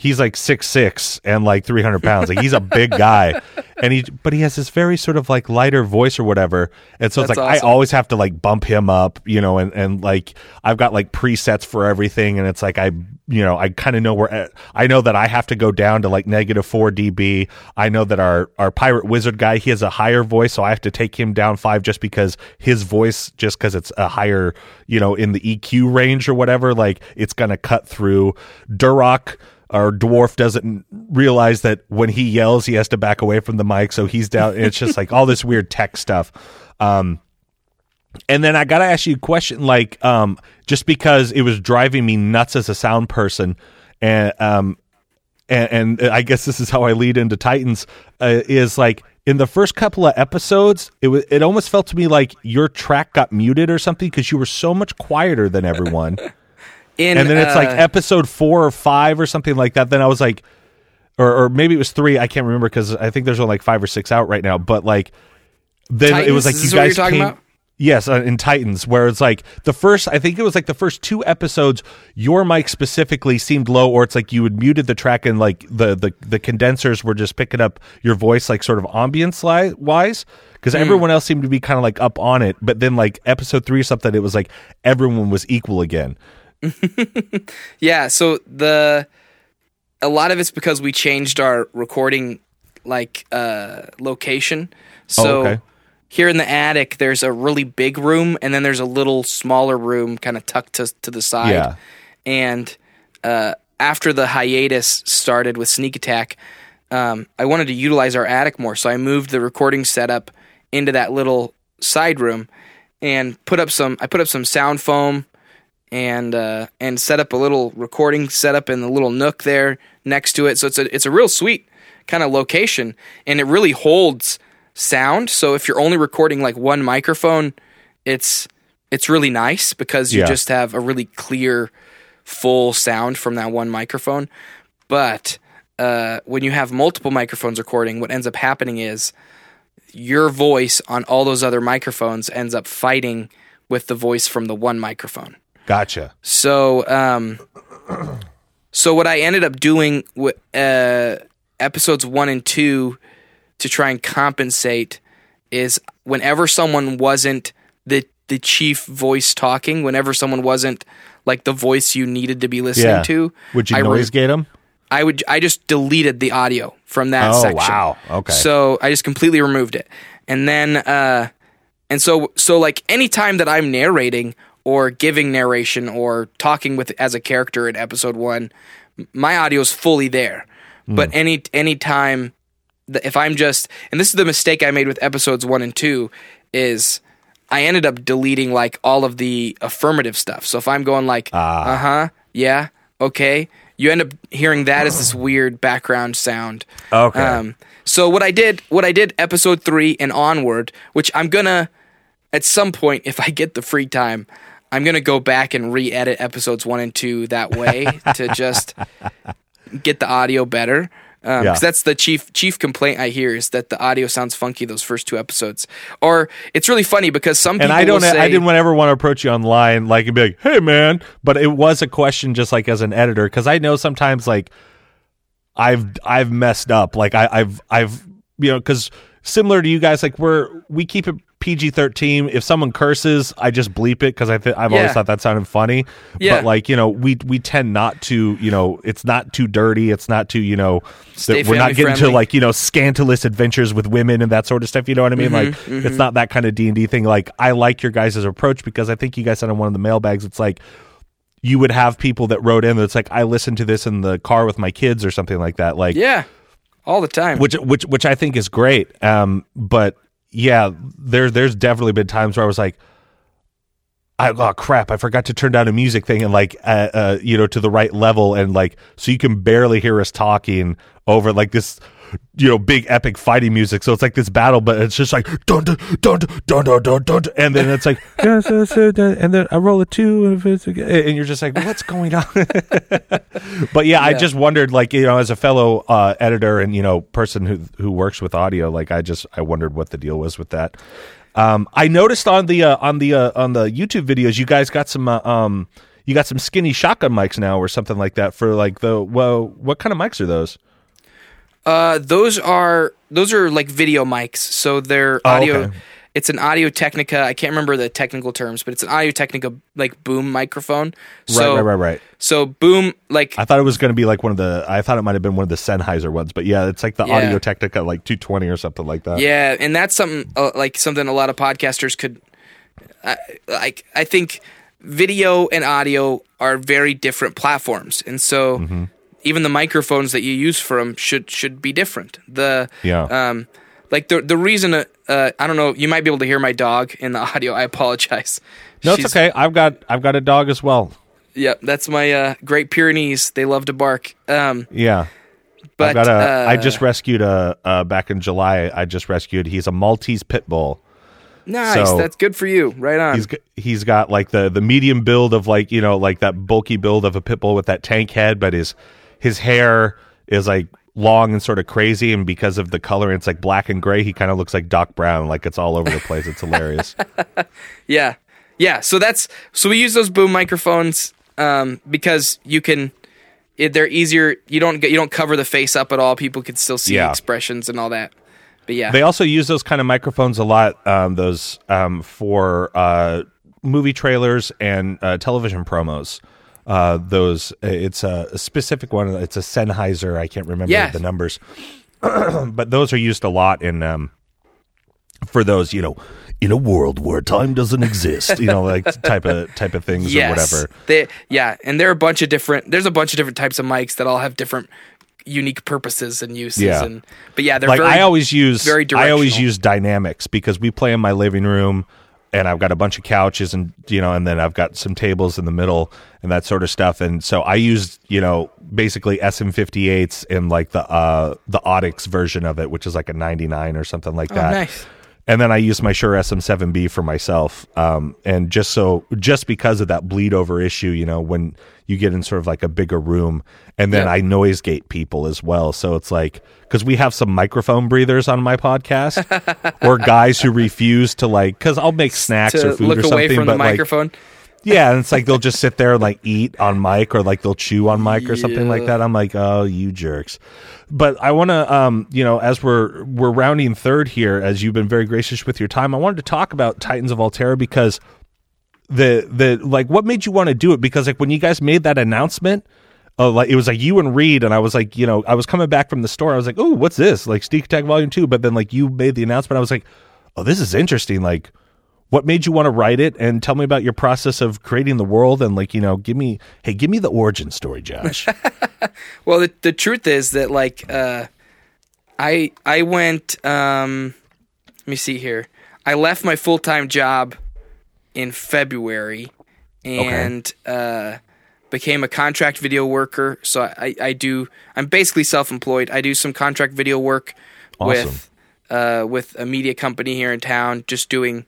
He's like six six and like three hundred pounds. Like he's a big guy, and he but he has this very sort of like lighter voice or whatever. And so it's That's like I always have to like bump him up, you know, and and like I've got like presets for everything, and it's like I you know I kind of know where I know that I have to go down to like negative four dB. I know that our our pirate wizard guy he has a higher voice, so I have to take him down five just because his voice just because it's a higher you know in the EQ range or whatever, like it's gonna cut through Duroc our dwarf doesn't realize that when he yells, he has to back away from the mic, so he's down. It's just like all this weird tech stuff. Um, and then I got to ask you a question, like, um, just because it was driving me nuts as a sound person, and um, and, and I guess this is how I lead into Titans, uh, is like in the first couple of episodes, it was it almost felt to me like your track got muted or something because you were so much quieter than everyone. In, and then it's like uh, episode four or five or something like that. Then I was like, or or maybe it was three. I can't remember because I think there's only like five or six out right now. But like, then it was like Is you this what you're guys talking came. about? Yes, uh, in Titans, where it's like the first, I think it was like the first two episodes, your mic specifically seemed low, or it's like you had muted the track and like the the, the condensers were just picking up your voice, like sort of ambience li- wise, because Hmm. everyone else seemed to be kind of like up on it. But then like episode three or something, it was like everyone was equal again. Yeah, so the a lot of it's because we changed our recording like uh location. So Oh, okay. here in the attic there's a really big room and then there's a little smaller room kind of tucked to to the side. Yeah. And uh after the hiatus started with Sneak Attack, um, I wanted to utilize our attic more, so I moved the recording setup into that little side room and put up some I put up some sound foam and uh, and set up a little recording setup in the little nook there next to it. So it's a it's a real sweet kind of location, and it really holds sound. So if you're only recording like one microphone, it's it's really nice because you Yeah. just have a really clear, full sound from that one microphone. But uh, when you have multiple microphones recording, what ends up happening is your voice on all those other microphones ends up fighting with the voice from the one microphone. Gotcha. So, um, so what I ended up doing with uh, episodes one and two to try and compensate is whenever someone wasn't the the chief voice talking, whenever someone wasn't like the voice you needed to be listening Yeah. to, Would you I re- noise gate them? I would I just deleted the audio from that Oh, section. wow. Okay. So I just completely removed it. And then uh and so so like any time that I'm narrating or giving narration or talking with as a character in episode 1, my audio is fully there. Hmm. But any any time if I'm just and this is the mistake I made with episodes 1 and 2 is I ended up deleting like all of the affirmative stuff. So if I'm going like Ah. uh-huh, yeah, okay, you end up hearing that as this weird background sound. Okay. Um, so what I did, what I did, episode three and onward, which I'm gonna, at some point, if I get the free time, I'm gonna go back and re-edit episodes one and two that way to just get the audio better. Um, Yeah. 'cause that's the chief chief complaint I hear is that the audio sounds funky those first two episodes. Or it's really funny because some people and I don't, say, I didn't ever want to approach you online, like and be like, "Hey, man," but it was a question, just like as an editor, because I know sometimes like I've I've messed up, like I, I've I've you know, because similar to you guys, like we're we keep it PG thirteen. If someone curses, I just bleep it because I th- I've always thought that sounded funny. Yeah. But like you know, we we tend not to, you know, it's not too dirty. It's not too, you know, that we're not getting to like you know scandalous adventures with women and that sort of stuff. You know what I mean? like it's not that kind of D and D thing. Like I like your guys' approach because I think you guys said on one of the mailbags, it's like you would have people that wrote in that's like I listened to this in the car with my kids or something like that. Like yeah, all the time. which which which I think is great. Um, but yeah, there there's definitely been times where I was like, I, oh crap, I forgot to turn down a music thing and like uh, uh you know to the right level and like so you can barely hear us talking over like this you know big epic fighting music so it's like this battle but it's just like dun dun dun dun dun dun dun, and then it's like yes, yes, yes, and then I roll a two and, if it's a- and you're just like what's going on but yeah, I just wondered, like you know, as a fellow uh, editor and you know person who who works with audio, like I just I wondered what the deal was with that. Um, I noticed on the uh, on the uh, on the YouTube videos, you guys got some uh, um, you got some skinny shotgun mics now or something like that for like the well, what kind of mics are those? Uh, those are those are like video mics, so they're Oh, audio. okay. It's an Audio Technica. I can't remember the technical terms, but it's an Audio Technica like boom microphone. So, right, right, right, right. So boom, like I thought it was going to be like one of the. I thought it might have been one of the Sennheiser ones, but yeah, it's like the Yeah. Audio Technica like 220 or something like that. yeah, and that's something uh, like something a lot of podcasters could. I like I think video and audio are very different platforms, and so even the microphones that you use for them should should be different. The Yeah. um, like the the reason uh, uh, I don't know. You might be able to hear my dog in the audio. I apologize. No, it's okay. I've got I've got a dog as well. Yep, that's my uh, Great Pyrenees. They love to bark. Um, Yeah. but I've got a. I uh, just rescued a uh, back in July. I just rescued. He's a Maltese pit bull. nice. so- that's good for you. Right on. He's he's got like the the medium build of like you know like that bulky build of a pit bull with that tank head, but his his hair is like long and sort of crazy, and because of the color, it's like black and gray. He kind of looks like Doc Brown, like it's all over the place. It's hilarious. Yeah, yeah. So that's so we use those boom microphones um, because you can. It, they're easier. You don't get you don't cover the face up at all. People can still see Yeah. expressions and all that. But yeah, They also use those kind of microphones a lot. Um, those um, for uh, movie trailers and uh, television promos. Uh, those it's a, a specific one. It's a Sennheiser. I can't remember Yeah. the numbers, but those are used a lot in um, for those you know in a world where time doesn't exist. You know, like type of type of things yes. or whatever. They, yeah, and there are a bunch of different. There's a bunch of different types of mics that all have different unique purposes and uses. Yeah. And but yeah, they're like very, I always use very I always use dynamics because we play in my living room and I've got a bunch of couches and you know and then I've got some tables in the middle and that sort of stuff and so I use you know basically SM58s and like the uh the Audix version of it which is like a 99 or something like that. Oh, nice. And then I use my Shure SM7B for myself. Um, and just so, just because of that bleed over issue, you know, when you get in sort of like a bigger room, and then Yeah. I noise gate people as well. So it's like, because we have some microphone breathers on my podcast, or guys who refuse to like, because I'll make snacks to or food look or away something, from the but like, microphone. Yeah, and it's like they'll just sit there and like eat on mic or like they'll chew on mic or something like that. I'm like, oh, you jerks. But I want to, um, you know, as we're we're rounding third here, as you've been very gracious with your time, I wanted to talk about Titans of Altera because the the like what made you want to do it? Because like when you guys made that announcement. Uh, like it was like you and Reed, and I was like, you know, I was coming back from the store. I was like, "Oh, what's this?" Like Sneak Attack Volume Two. But then, like, you made the announcement. I was like, "Oh, this is interesting." Like, what made you want to write it and tell me about your process of creating the world and like you know give me hey give me the origin story josh Well, the, the truth is that like uh, I I went. Um, let me see here. I left my full time job in February and uh, became a contract video worker. So I, I do. I'm basically self employed. I do some contract video work with uh, with a media company here in town, just doing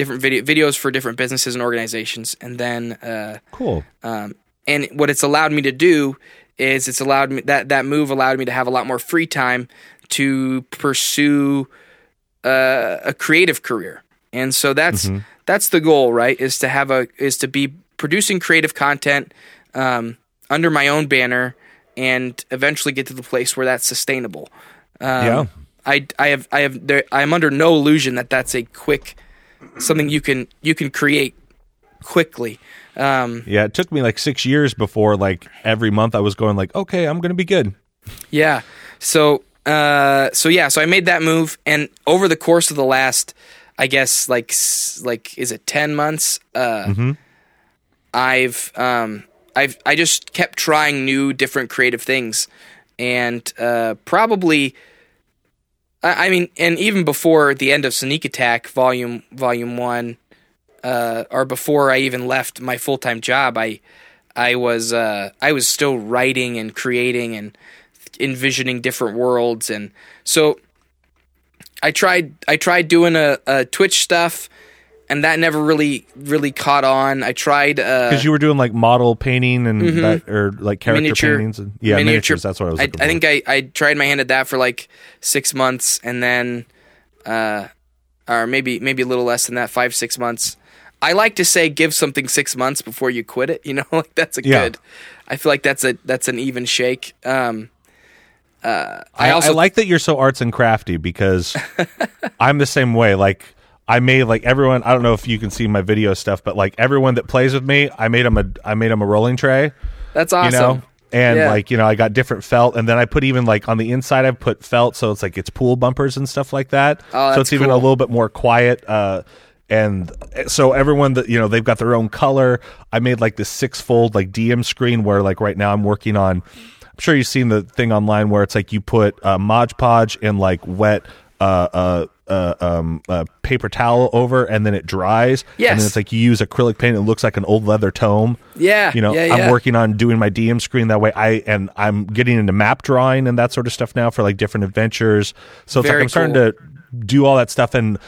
different video videos for different businesses and organizations, and then. Uh, cool um, and what it's allowed me to do is it's allowed me that that move allowed me to have a lot more free time to pursue uh, a creative career. And so that's that's the goal, right? Is to have a is to be producing creative content um, under my own banner and eventually get to the place where that's sustainable. Um, Yeah. I I have I have there I'm under no illusion that that's a quick something you can you can create quickly. Um, yeah it took me like six years before like every month i was going like okay i'm gonna be good Yeah. So uh so yeah, so I made that move and over the course of the last I guess like like is it 10 months uh I've um I've I just kept trying new different creative things and uh probably I, I mean and even before the end of Sneak Attack volume volume 1 uh or before I even left my full-time job I I was uh I was still writing and creating and envisioning different worlds. And so I tried I tried doing a, a Twitch stuff and that never really really caught on. I tried uh because you were doing like model painting and that, or like character miniature paintings and yeah miniatures that's what i was I, I think I, I tried my hand at that for like six months and then uh or maybe maybe a little less than that, five, six months. I like to say give something six months before you quit it, you know, like that's a Yeah. good I feel like that's a that's an even shake. Um uh, I, I also I like that you're so arts and crafty because I'm the same way. Like I made like everyone. I don't know if you can see my video stuff, but like everyone that plays with me, I made them a I made them a rolling tray. that's awesome. You know, and Yeah. like you know, I got different felt, and then I put even like on the inside, I put felt, so it's like it's pool bumpers and stuff like that. Oh, so it's even a little bit more quiet. Uh, and so everyone that you know they've got their own color. I made like this six fold like DM screen where like right now I'm working on I'm sure you've seen the thing online where it's like you put uh, Mod Podge and like wet uh, uh, uh, um, uh, paper towel over, and then it dries. Yes. And then it's like you use acrylic paint. It looks like an old leather tome. Yeah, You know, yeah, I'm working on doing my DM screen that way. I and I'm getting into map drawing and that sort of stuff now for like different adventures. So it's Very like I'm starting to do all that stuff and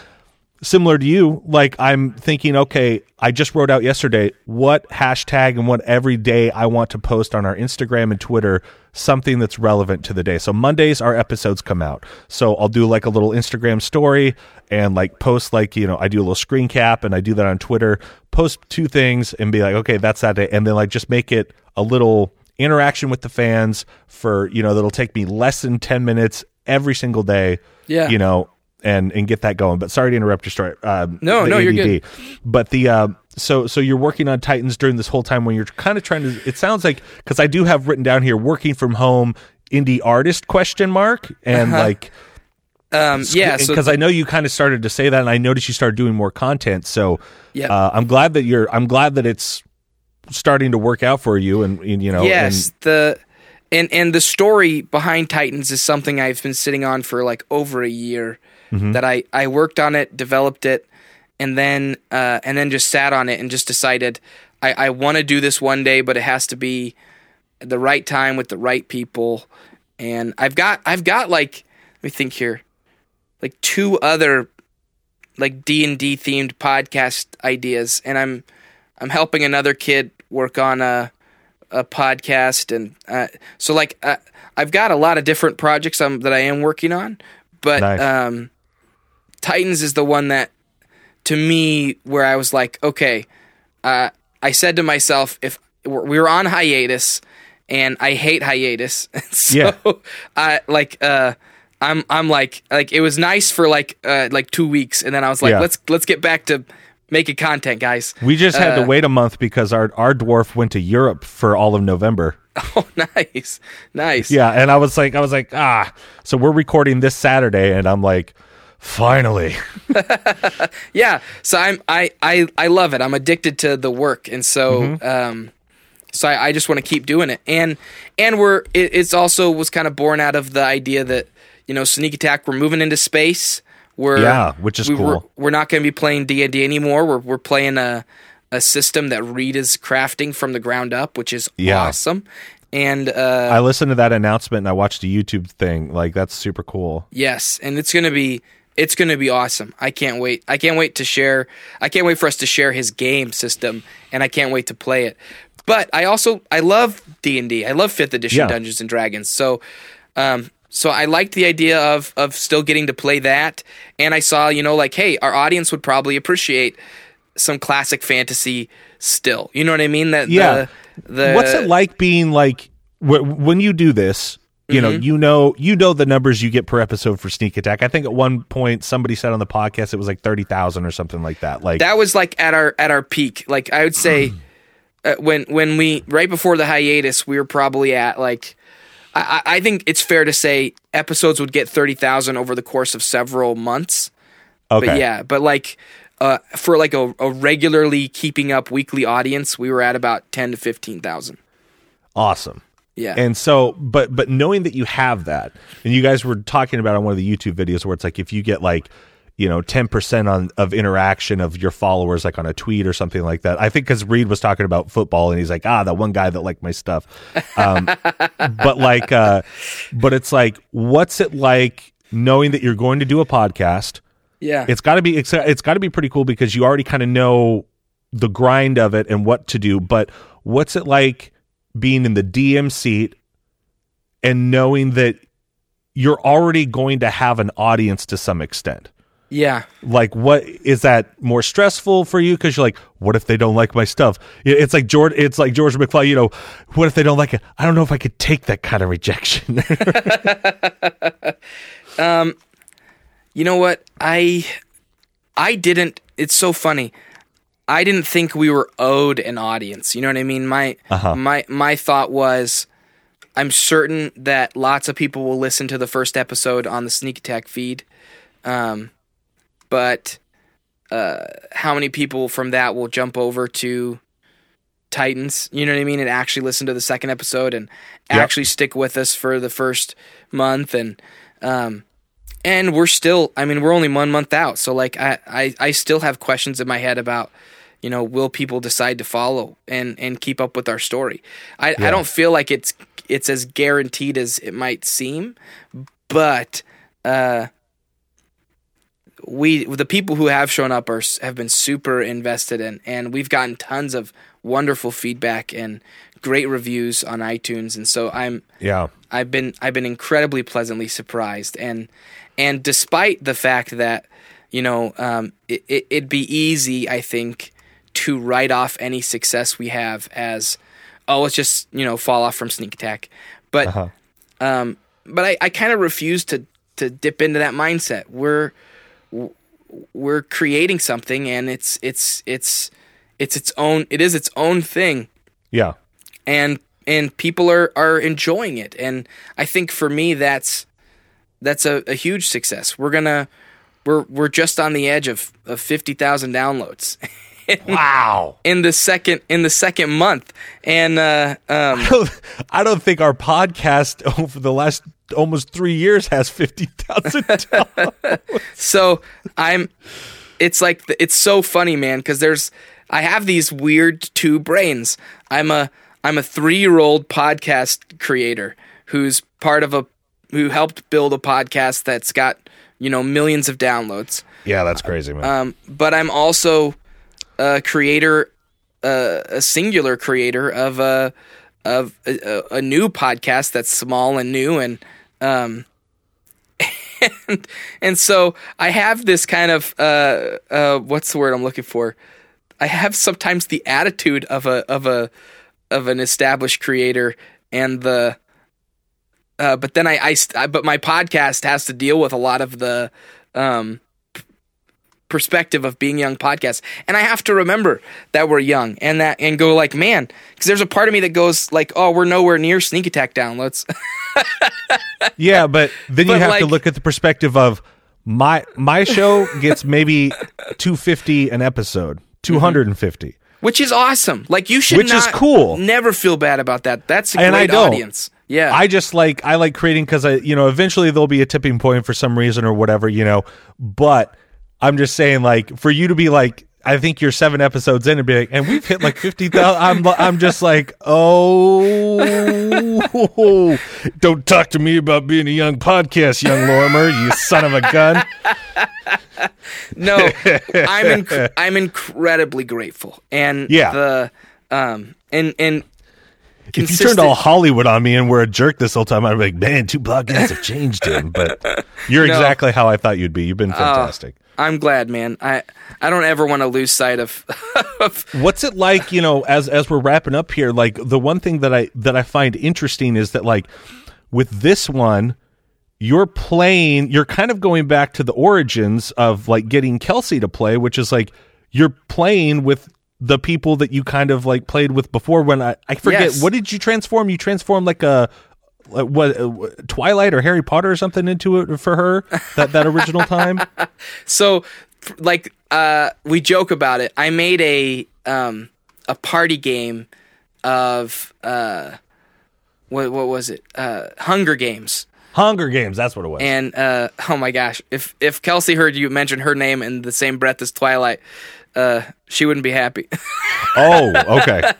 similar to you, like I'm thinking, okay, I just wrote out yesterday what hashtag and what every day I want to post on our Instagram and Twitter something that's relevant to the day. So Mondays our episodes come out. So I'll do like a little Instagram story and like post like, you know, I do a little screen cap and I do that on Twitter, post two things and be like, okay, that's that day and then like just make it a little interaction with the fans for, you know, that'll take me less than 10 minutes every single day. Yeah. You know, and and get that going. But sorry to interrupt your story. Um, No, no, you're ADD. But the uh, so so you're working on Titans during this whole time when you're kind of trying to. It sounds like because I do have written down here working from home indie artist question mark and like Um, yeah, so because I know you kind of started to say that and I noticed you started doing more content. So Yeah. uh, I'm glad that you're. I'm glad that it's starting to work out for you and, and, you know yes, and- the and and the story behind Titans is something I've been sitting on for like over a year. Mm-hmm. That I I worked on it, developed it, and then uh, and then just sat on it and just decided I I want to do this one day, but it has to be the right time with the right people. And I've got I've got like let me think here, like two other like D and D themed podcast ideas, and I'm I'm helping another kid work on a a podcast, and uh, so like uh, I've got a lot of different projects um, that I am working on, but Nice. um, Titans is the one that to me where I was like, okay, uh, I said to myself, if we were on hiatus, and I hate hiatus, so Yeah. I like uh, I'm I'm like like it was nice for like uh, like two weeks, and then I was like, Yeah. let's let's get back to making content, guys. we just had to uh, wait a month because our our dwarf went to Europe for all of November. Oh, nice, nice. Yeah, and I was like, I was like, ah. So we're recording this Saturday, and I'm like, finally. yeah so i'm i i, I love it i'm addicted to the work and so Mm-hmm. um so I, I just want to keep doing it and and we're it, it's also was kind of born out of the idea that you know sneak attack we're moving into space we're Yeah, which is we, We're, cool. we're not going to be playing d&d anymore we're, we're playing a a system that reed is crafting from the ground up which is Yeah. awesome and uh I listened to that announcement and I watched a YouTube thing. Like that's super cool. Yes, and it's gonna be it's gonna be awesome. I can't wait. I can't wait to share. I can't wait for us to share his game system, and I can't wait to play it. But I also I love D and I love Fifth Edition Yeah. Dungeons and Dragons. So, um, so I liked the idea of of still getting to play that, and I saw you know like hey, our audience would probably appreciate some classic fantasy still. You know what I mean? That Yeah. The, the What's it like being like wh- when you do this? You know, Mm-hmm. you know, you know the numbers you get per episode for Sneak Attack. I think at one point somebody said on the podcast it was like thirty thousand or something like that. Like, that was like at our at our peak. Like I would say, uh, when when we right before the hiatus, we were probably at like. I, I think it's fair to say episodes would get thirty thousand over the course of several months. okay, But yeah, but like uh, for like a, a regularly keeping up weekly audience, we were at about ten to fifteen thousand. awesome. Yeah, And so, but but knowing that you have that, and you guys were talking about on one of the YouTube videos where it's like if you get like you know ten percent on of interaction of your followers like on a tweet or something like that. I think because Reed was talking about football and he's like ah that one guy that liked my stuff, um, but like uh, but it's like what's it like knowing that you're going to do a podcast? yeah, It's got to be it's, it's got to be pretty cool because you already kind of know the grind of it and what to do. But what's it like being in the DM seat and knowing that you're already going to have an audience to some extent? yeah. Like, what is that more stressful for you? Because you're like, what if they don't like my stuff? It's like George. It's like George McFly. You know, what if they don't like it? I don't know if I could take that kind of rejection. um, You know what? I I didn't it's so funny. I didn't think we were owed an audience. You know what I mean? My Uh-huh. my my thought was I'm certain that lots of people will listen to the first episode on the Sneak Attack feed. Um but uh how many people from that will jump over to Titans. You know what I mean? And actually listen to the second episode and Yep. actually stick with us for the first month and um and we're still I mean we're only one month out so like I, I I still have questions in my head about you know will people decide to follow and and keep up with our story I, I don't feel like it's it's as guaranteed as it might seem but uh we the people who have shown up are have been super invested in and we've gotten tons of wonderful feedback and great reviews on iTunes and so I'm Yeah. I've been I've been incredibly pleasantly surprised, and and despite the fact that you know um, it, it, it'd be easy, I think, to write off any success we have as oh, let's just you know fall off from sneak attack, but Uh-huh. um, but I, I kind of refuse to to dip into that mindset. We're we're creating something, and it's it's it's it's its own it is its own thing Yeah. and and people are are enjoying it and i think for me that's that's a, a huge success we're gonna we're we're just on the edge of, of 50000 downloads Wow. in the second in the second month and uh um I don't think our podcast over the last almost three years has 50,000 so i'm it's like the, it's so funny man because there's i have these weird two brains i'm a i'm a three-year-old podcast creator who's part of a who helped build a podcast that's got you know millions of downloads Yeah, that's crazy, man. um, but i'm also a creator uh, a singular creator of a of a, a, new podcast that's small and new and um and, and so I have this kind of uh uh what's the word I'm looking for? I have sometimes the attitude of a of a of an established creator and the uh but then I I, but my podcast has to deal with a lot of the um perspective of being young podcast and I have to remember that we're young and that and go like man because there's a part of me that goes like oh we're nowhere near sneak attack downloads yeah, but then you but have to look at the perspective of my my show gets maybe 250 an episode, mm-hmm. 250. which is awesome. Like you should Which is cool. Never feel bad about that. That's a And great audience. Yeah, I just like I like creating because I you know eventually there'll be a tipping point for some reason or whatever you know, but I'm just saying like for you to be like I think you're seven episodes in and be like and we've hit like fifty thousand. I'm I'm just like oh don't talk to me about being a young podcast, young Lorimer, you son of a gun. no, I'm inc- I'm incredibly grateful, and Yeah. the um and and If you turned all Hollywood on me and were a jerk this whole time, I'd be like, man, two podcasts have changed him. But you're No. exactly how I thought you'd be. You've been fantastic. I'm glad, man. I I don't ever want to lose sight of, of What's it like, you know, as as we're wrapping up here, like the one thing that I that I find interesting is that like with this one, you're playing you're kind of going back to the origins of like getting Kelsey to play, which is like you're playing with the people that you kind of like played with before when I I forget Yes. what did you transform? You transformed like a what uh, Twilight or Harry Potter or something into it for her that that original time? so like uh we joke about it. I made a um a party game of uh what what was it? Uh Hunger Games. Hunger Games, that's what it was. And uh, oh my gosh, if if Kelsey heard you mention her name in the same breath as Twilight, uh, she wouldn't be happy. Oh, okay.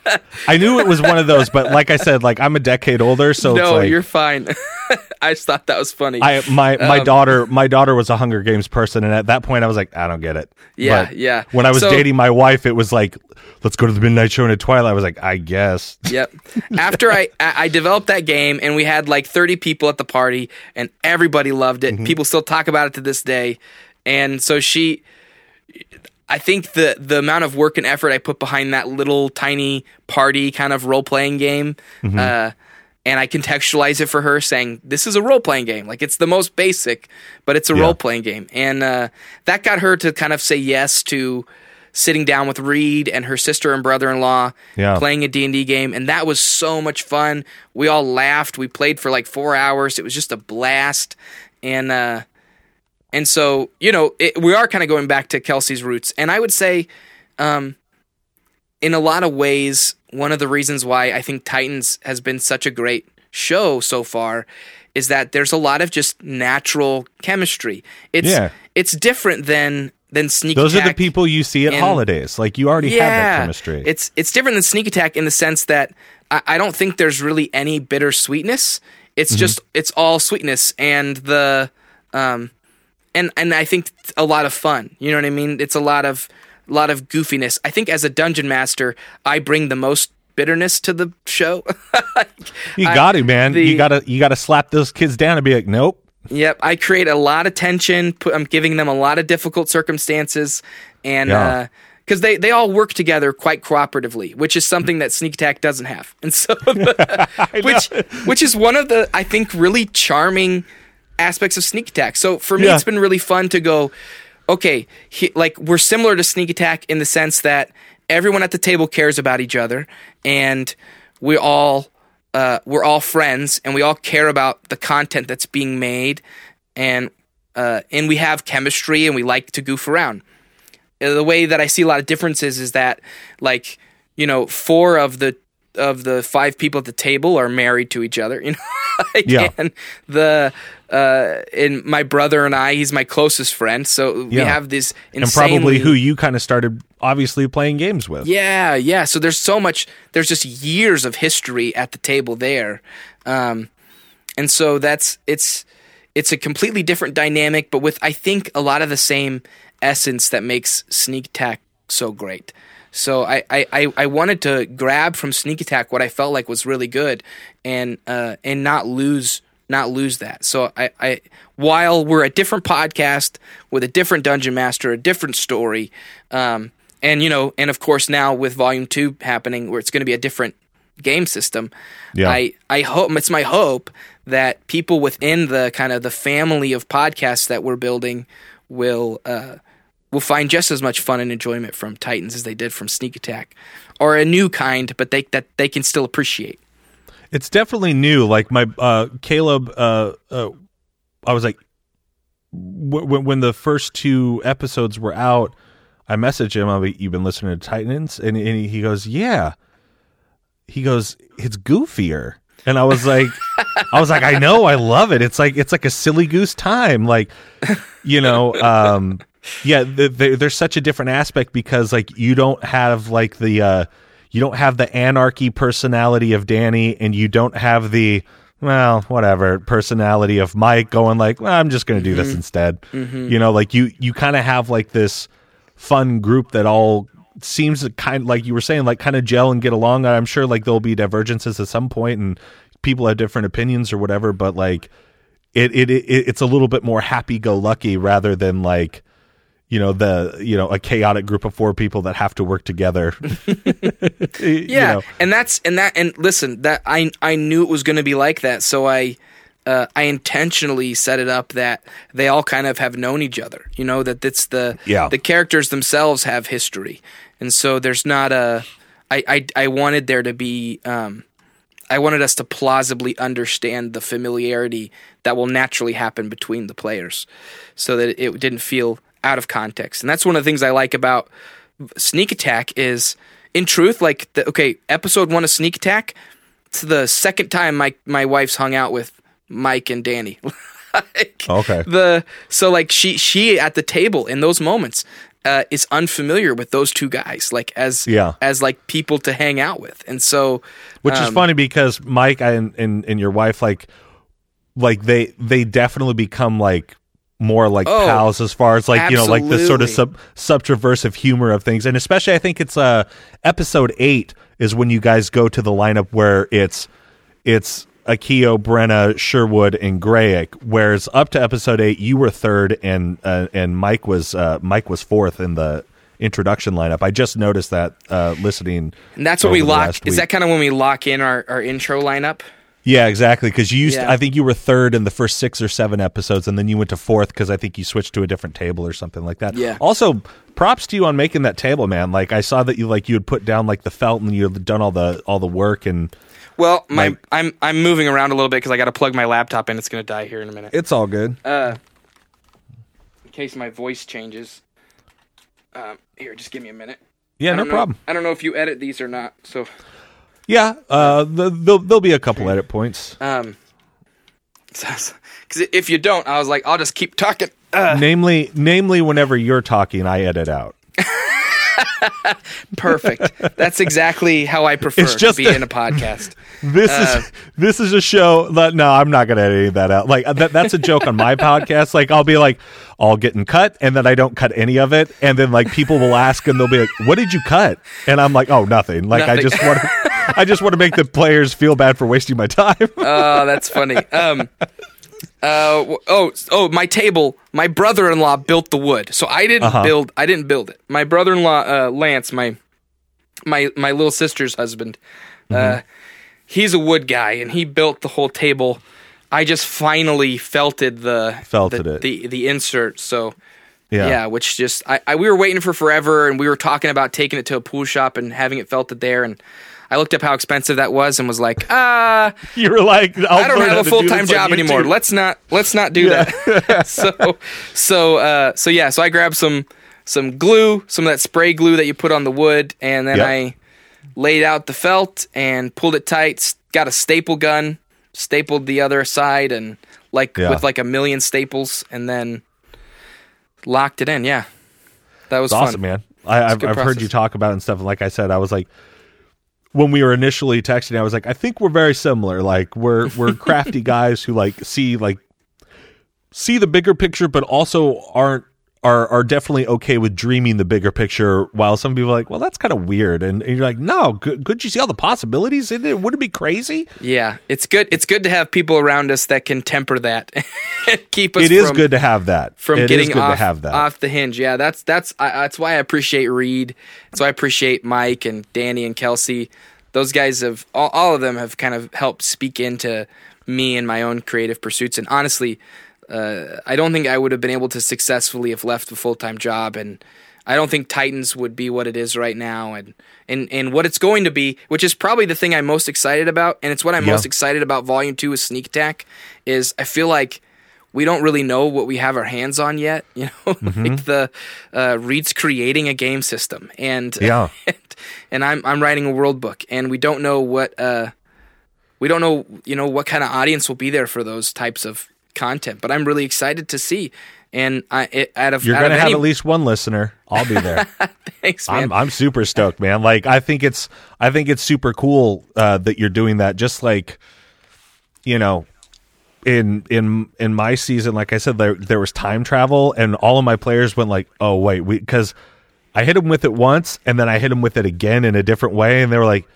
I knew it was one of those, but like I said, like I'm a decade older, so it's no, like you're fine. I just thought that was funny. I my my Um, daughter my daughter was a Hunger Games person, and at that point I was like, I don't get it. Yeah, But yeah. When I was So- dating my wife, it was like, let's go to the midnight show and at Twilight. I was like, I guess. yep. After I I I developed that game, and we had like 30 people at the party, and everybody loved it. People still talk about it to this day. And so she, I think the the amount of work and effort I put behind that little tiny party kind of role playing game, uh, and I contextualize it for her, saying this is a role playing game. Like it's the most basic, but it's a Yeah. role playing game, and uh, that got her to kind of say yes to sitting down with Reed and her sister and brother in law, Yeah. playing a D and D game, and that was so much fun. We all laughed. We played for like four hours. It was just a blast, and uh, and so you know it, we are kind of going back to Kelsey's roots, and I would say, um, in a lot of ways, one of the reasons why I think Titans has been such a great show so far is that there's a lot of just natural chemistry. It's Yeah. it's different than than Sneak Those are the people you see at and- holidays. Like you already have that chemistry. It's it's different than Sneak Attack in the sense that I, I don't think there's really any bitter sweetness. It's Mm-hmm. just it's all sweetness and the um and and I think a lot of fun. You know what I mean? It's a lot of a lot of goofiness. I think as a dungeon master, I bring the most bitterness to the show. you got to, man. the- you got to you got to slap those kids down and be like, "Nope." Yep, I create a lot of tension. Put, I'm giving them a lot of difficult circumstances, and Yeah. Uh, because they they all work together quite cooperatively, which is something that Sneak Attack doesn't have, and so which which is one of the I think really charming aspects of Sneak Attack. So for me, Yeah. it's been really fun to go. Okay, he, like we're similar to Sneak Attack in the sense that everyone at the table cares about each other, and we all uh, we're all friends and we all care about the content that's being made and uh, and we have chemistry and we like to goof around Uh, the way that i see a lot of differences is that like you know four of the of the five people at the table are married to each other you know Yeah. and the uh and my brother and i he's my closest friend so we Yeah. have this And probably who you kind of started obviously playing games with. yeah, yeah. So there's so much. There's just years of history at the table there, um, and so that's it's it's a completely different dynamic, but with I think a lot of the same essence that makes Sneak Attack so great. So I, I, I, I wanted to grab from Sneak Attack what I felt like was really good, and uh, and not lose not lose that. So I, I while we're a different podcast with a different dungeon master, a different story, um, and you know, and of course now with Volume Two happening, where it's going to be a different game system. Yeah. I I hope it's my hope that people within the kind of the family of podcasts that we're building will uh, will find just as much fun and enjoyment from Titans as they did from Sneak Attack, or a new kind, but they that they can still appreciate. It's definitely new. Like my uh, Caleb, uh, uh, I was like, when when the first two episodes were out, I messaged him. I'm like, "You've been listening to Titans," and, and he- goes, "Yeah." He goes, "It's goofier," and I was like, "I was like, I know, I love it. It's like it's like a silly goose time, like you know." um yeah the, the, there's such a different aspect because like you don't have like the uh you don't have the anarchy personality of danny and you don't have the well whatever personality of mike going like well, i'm just gonna do this mm-hmm. instead. Mm-hmm. You know like you you kind of have like this fun group that all seems to kind of, like you were saying like kind of gel and get along. I'm sure like there'll be divergences at some point and people have different opinions or whatever but like it it, it it's a little bit more happy go lucky rather than like you know the you know a chaotic group of four people that have to work together You Yeah, know. and that's and that and listen, that I I knew it was going to be like that, so I uh, I intentionally set it up that they all kind of have known each other. You know that it's the Yeah. the characters themselves have history, and so there's not a I I, I wanted there to be. Um, I wanted us to plausibly understand the familiarity that will naturally happen between the players, so that it didn't feel out of context. And that's one of the things I like about Sneak Attack is, in truth, like the, okay, episode one of Sneak Attack. It's the second time my my wife's hung out with Mike and Danny. like, Okay. The so like she she at the table in those moments uh, is unfamiliar with those two guys, like as Yeah. as like people to hang out with, and so which is um, funny because mike and, and and your wife like like they they definitely become like more like Oh, pals as far as like you know like the sort of sub absolutely. subversive humor of things and especially i think it's uh episode eight is when you guys go to the lineup where it's it's Akio, Brenna, Sherwood, and Grayek. Whereas up to episode eight, you were third, and uh, and Mike was uh, Mike was fourth in the introduction lineup. I just noticed that uh, listening. and that's when we lock. Is week. that kind of when we lock in our our intro lineup? Yeah, exactly. Because you used, Yeah. to, I think you were third in the first six or seven episodes, and then you went to fourth because I think you switched to a different table or something like that. Yeah. Also, props to you on making that table, man. Like I saw that you like you had put down like the felt and you had done all the all the work, and Well, my Like- I'm I'm moving around a little bit because I got to plug my laptop in. It's going to die here in a minute. it's all good. Uh, in case my voice changes. Um, here, just give me a minute. Yeah, no know- problem. I don't know if you edit these or not. So, Yeah, uh, the, there'll, there'll be a couple edit points. um, because if you don't, I was like, I'll just keep talking. Uh, namely, namely, whenever you're talking, I edit out. perfect. That's exactly how I prefer It's just to be a- in a podcast. This Uh, is this is a show that no, I'm not gonna edit any of that out. Like that, that's a joke on my podcast. Like I'll be like, all getting cut, and then I don't cut any of it, and then like people will ask, and they'll be like, "What did you cut?" And I'm like, "Oh, nothing." Like I just want, to, I just want to make the players feel bad for wasting my time. Oh, that's funny. Um, uh, oh, oh, my table. My brother-in-law built the wood, so I didn't Uh-huh. build. I didn't build it. My brother-in-law, uh, Lance, my my my little sister's husband, Mm-hmm. uh, he's a wood guy, and he built the whole table. I just finally felted the Felted the, it. the the insert. So yeah. yeah, which just I, I we were waiting for forever, and we were talking about taking it to a pool shop and having it felted there, and I looked up how expensive that was and was like, ah, you were like, I'll I don't have a full time job anymore. Let's not let's not do that. so so uh so yeah, so I grabbed some some glue, some of that spray glue that you put on the wood, and then Yep. I laid out the felt and pulled it tight. Got a staple gun, stapled the other side, and like Yeah. with like a million staples, and then locked it in. Yeah, that was fun. awesome, man. I, I've, I've heard you talk about it and stuff. And like I said, I was like, when we were initially texting, I was like, I think we're very similar. Like we're we're crafty guys who like see like see the bigger picture, but also aren't are are definitely okay with dreaming the bigger picture. While some people are like, well, that's kind of weird, and, and you're like, no, could, could you see all the possibilities in it? Would it be crazy? Yeah, it's good. It's good to have people around us that can temper that, keep us. It is from- good to have that. from It is getting good off, to have that. off the hinge. Yeah, that's that's I, that's why I appreciate Reed. That's why I appreciate Mike and Danny and Kelsey. Those guys have all, all of them have kind of helped speak into me and my own creative pursuits. And honestly, uh, I don't think I would have been able to successfully have left a full time job, and I don't think Titans would be what it is right now, and and and what it's going to be, which is probably the thing I'm most excited about, and it's what I'm Yeah. most excited about. Volume two with Sneak Attack is I feel like we don't really know what we have our hands on yet. You know, Mm-hmm. like the uh, Reed's creating a game system, and Yeah. and, and I'm I'm writing a world book, and we don't know what uh, we don't know you know what kind of audience will be there for those types of content. But I'm really excited to see, and I it, out of You're gonna have any, at least one listener. I'll be there. thanks, man. I'm I'm super stoked, man. Like I think it's I think it's super cool uh, that you're doing that. Just like you know, in in in my season, like I said, there there was time travel, and all of my players went like, "Oh wait, we," because I hit him with it once, and then I hit him with it again in a different way, and they were like.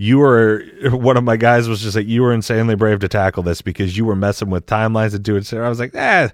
You were one of my guys was just like you were insanely brave to tackle this because you were messing with timelines and doing. So I was like, eh,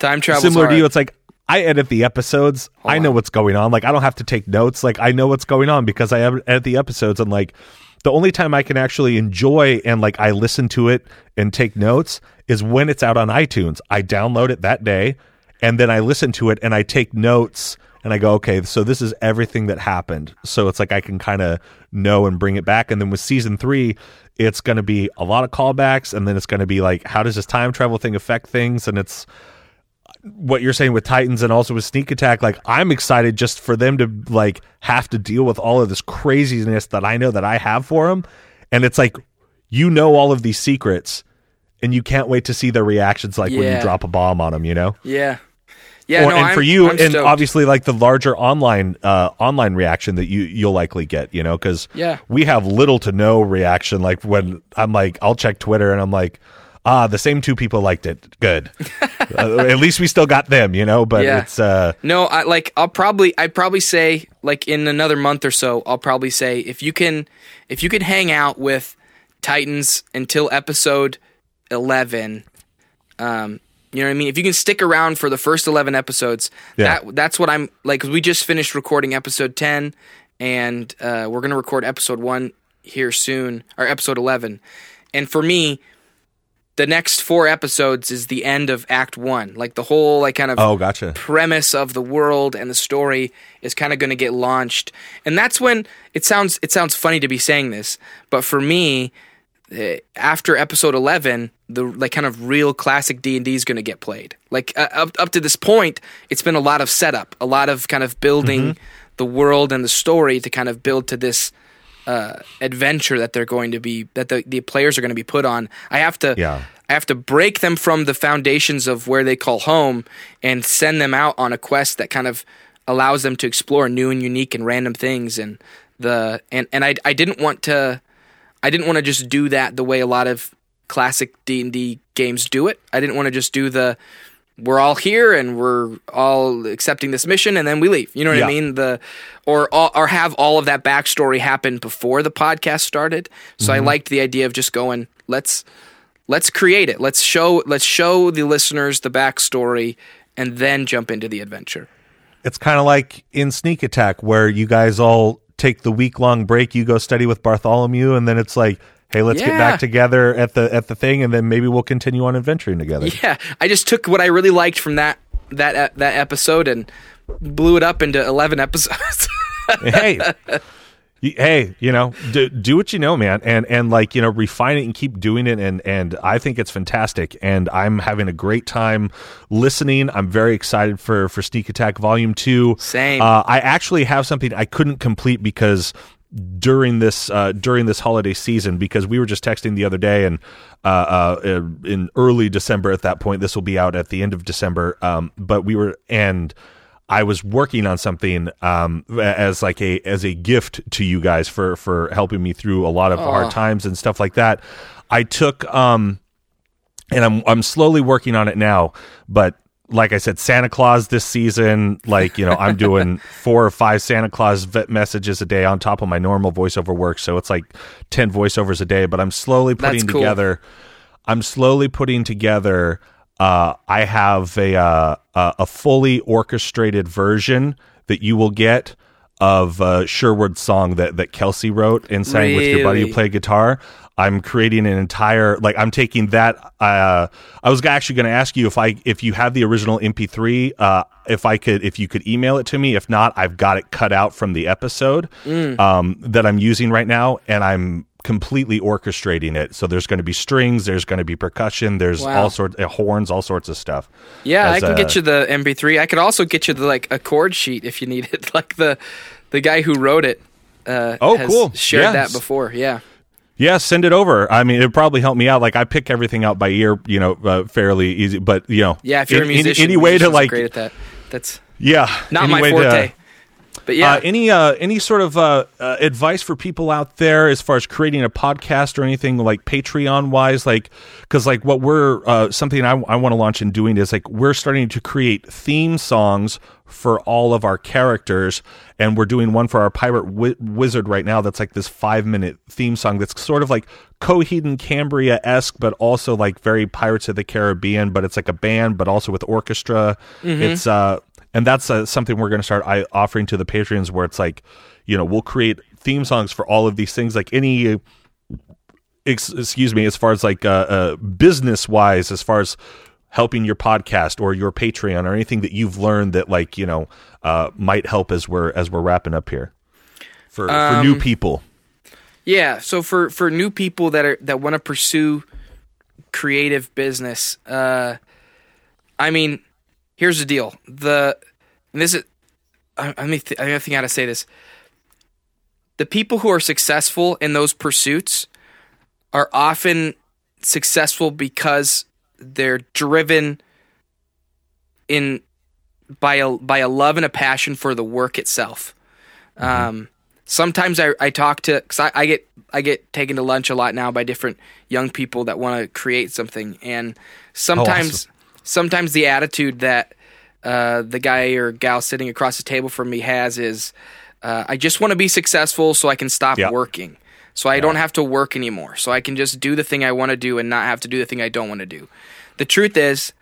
Time travel similar to you. It's like I edit the episodes. I know what's going on. Like I don't have to take notes. Like I know what's going on because I ed- edit the episodes. And like the only time I can actually enjoy and like I listen to it and take notes is when it's out on iTunes. I download it that day and then I listen to it and I take notes and I go, okay, so this is everything that happened. So it's like I can kind of know and bring it back. And then with season three, it's going to be a lot of callbacks, and then it's going to be like, how does this time travel thing affect things? And it's what you're saying with Titans and also with Sneak Attack. Like, I'm excited just for them to like have to deal with all of this craziness that I know that I have for them, and it's like you know all of these secrets. And you can't wait to see their reactions, like when you drop a bomb on them, you know. Yeah, yeah. Or- no, and I'm, for you, I'm and stoked. obviously like the larger online uh, online reaction that you you'll likely get, you know, because Yeah. we have little to no reaction. Like when I'm like, I'll check Twitter and I'm like, ah, the same two people liked it. Good. uh, at least we still got them, you know. But Yeah. it's uh, No, I like I'll probably I'd probably say like in another month or so I'll probably say if you can if you can hang out with Titans until episode 11 um you know what I mean? If you can stick around for the first 11 episodes, Yeah. that that's what I'm like 'cause we just finished recording episode 10 and uh we're going to record episode 1 here soon or episode 11. And for me, the next four episodes is the end of act 1. Like the whole like kind of oh, gotcha. premise of the world and the story is kind of going to get launched and that's when it sounds it sounds funny to be saying this but for me after episode 11 the like kind of real classic D&D is going to get played like uh, up up to this point it's been a lot of setup a lot of kind of building the world and the story to kind of build to this uh, adventure that they're going to be that the, the players are going to be put on. I have to Yeah. I have to break them from the foundations of where they call home and send them out on a quest that kind of allows them to explore new and unique and random things and the and and I I didn't want to I didn't want to just do that the way a lot of classic D&D games do it. I didn't want to just do the we're all here and we're all accepting this mission and then we leave. You know what Yeah. I mean? The or or have all of that backstory happen before the podcast started. So I mm-hmm. liked the idea of just going, let's let's create it. Let's show let's show the listeners the backstory and then jump into the adventure. It's kind of like in Sneak Attack, where you guys all take the week long break. You go study with Bartholomew, and then it's like, hey, let's get back together at the at the thing, and then maybe we'll continue on adventuring together. Yeah, I just took what I really liked from that that that episode and blew it up into 11 episodes. hey hey you know do, do what you know man and and like you know refine it and keep doing it and and i think it's fantastic and i'm having a great time listening i'm very excited for for sneak attack volume 2 Same. uh, i actually have something i couldn't complete because during this uh, during this holiday season because we were just texting the other day and uh, uh, in early December at that point this will be out at the end of December um, but we were and I was working on something um, as like a as a gift to you guys for for helping me through a lot of hard times and stuff like that. I took um, and I'm I'm slowly working on it now, but like I said, Santa Claus this season, like you know, I'm doing four or five Santa Claus vet messages a day on top of my normal voiceover work, so it's like ten voiceovers a day. But I'm slowly putting cool. together. I'm slowly putting together. Uh, I have a uh, a fully orchestrated version that you will get of uh, Sherwood's song that that Kelsey wrote and sang with your buddy who played guitar. I'm creating an entire like I'm taking that. Uh, I was actually going to ask you if I if you have the original MP3, uh, if I could if you could email it to me. If not, I've got it cut out from the episode Mm. um, that I'm using right now, and I'm completely orchestrating it. So there's going to be strings, there's going to be percussion, there's Wow. all sorts of horns, all sorts of stuff. Yeah, I can uh, get you the MP3. I could also get you the like a chord sheet if you need it. Like the the guy who wrote it. Uh, Oh, has cool. Shared Yes. that before. Yeah. Yeah, send it over. I mean, it'd probably help me out. Like I pick everything out by ear, you know, uh, fairly easy. But you know, Yeah. If you're in- a musician, any way to like, great at that. That's yeah, not my way to- forte. But yeah, Uh, any uh, any sort of uh, uh, advice for people out there as far as creating a podcast or anything like Patreon wise, like because like what we're uh, something I, I want to launch and doing is like we're starting to create theme songs for all of our characters, and we're doing one for our pirate wi- wizard right now. That's like this five minute theme song that's sort of like Coheed and Cambria esque, but also like very Pirates of the Caribbean. But it's like a band, but also with orchestra. It's uh and that's uh, something we're going to start I, offering to the patrons where it's like you know we'll create theme songs for all of these things like any ex- excuse me as far as like uh, uh, business wise as far as helping your podcast or your patreon or anything that you've learned that like you know uh, might help as we're as we're wrapping up here for for new people. Yeah, so for for new people that are that want to pursue creative business, uh, I mean, here's the deal. The and this is I, I mean th- I think how to say this. The people who are successful in those pursuits are often successful because they're driven in by a by a love and a passion for the work itself. Um, sometimes I, I talk to because I, I get I get taken to lunch a lot now by different young people that want to create something, and sometimes sometimes the attitude that uh, the guy or gal sitting across the table from me has is uh, I just want to be successful so I can stop Yeah. working, so I don't have to work anymore, so I can just do the thing I want to do and not have to do the thing I don't want to do. The truth is,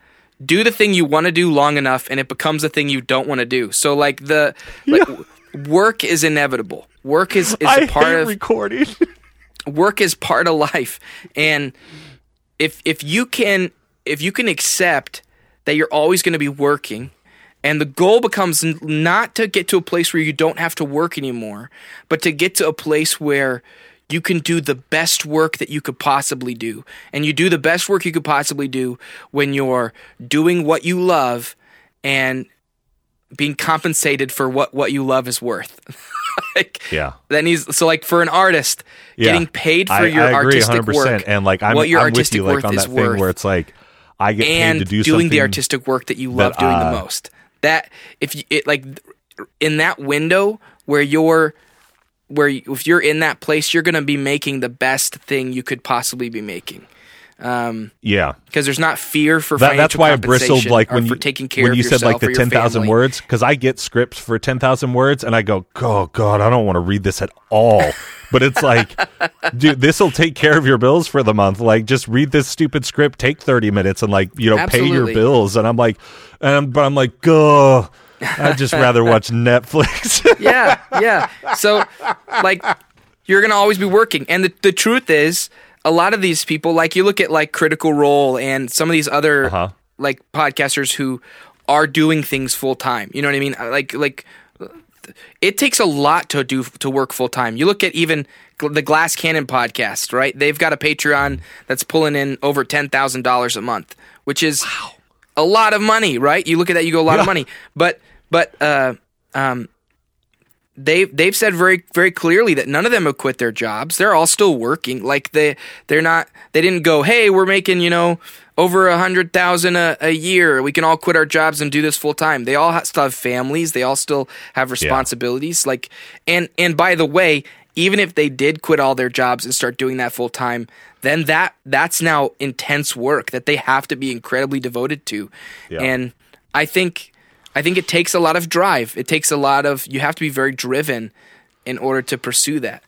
do the thing you want to do long enough and it becomes the thing you don't want to do. So like the like w- work is inevitable. Work is, is a part of recording work is part of life. And if if you can if you can accept that you're always going to be working and the goal becomes not to get to a place where you don't have to work anymore, but to get to a place where you can do the best work that you could possibly do. And you do the best work you could possibly do when you're doing what you love and being compensated for what what you love is worth. like, Yeah. That needs so like for an artist, Yeah. getting paid for I, your I agree artistic 100%. work and like I'm, what your I'm with you like worth on is that worth thing where it's like I get and paid to do doing the artistic work that you love that, doing uh, the most. That if you it like in that window where you're where you, if you're in that place, you're going to be making the best thing you could possibly be making. yeah Because there's not fear for That, that's why I bristled like when you, taking care when of you said like the ten thousand words because I get scripts for ten thousand words and I go oh god I don't want to read this at all but it's like dude this will take care of your bills for the month like just read this stupid script take thirty minutes and like you know pay your bills and I'm like and but I'm like oh I'd just rather watch Netflix yeah, yeah. So, like, you're gonna always be working, and the the truth is, a lot of these people, like, you look at like Critical Role and some of these other Uh-huh. like podcasters who are doing things full time. You know what I mean? Like, like, it takes a lot to do to work full time. You look at even the Glass Cannon podcast, right? They've got a Patreon that's pulling in over ten thousand dollars a month, which is a lot of money, right? You look at that, you go a lot of money, but but uh, um, they've they've said very very clearly that none of them have quit their jobs. They're all still working. Like they they're not they didn't go, hey, we're making you know over a hundred thousand a a year. We can all quit our jobs and do this full time. They all ha- still have families. They all still have responsibilities. Like and and by the way, even if they did quit all their jobs and start doing that full time, then that that's now intense work that they have to be incredibly devoted to. Yeah. And I think I think it takes a lot of drive. It takes a lot of you have to be very driven in order to pursue that.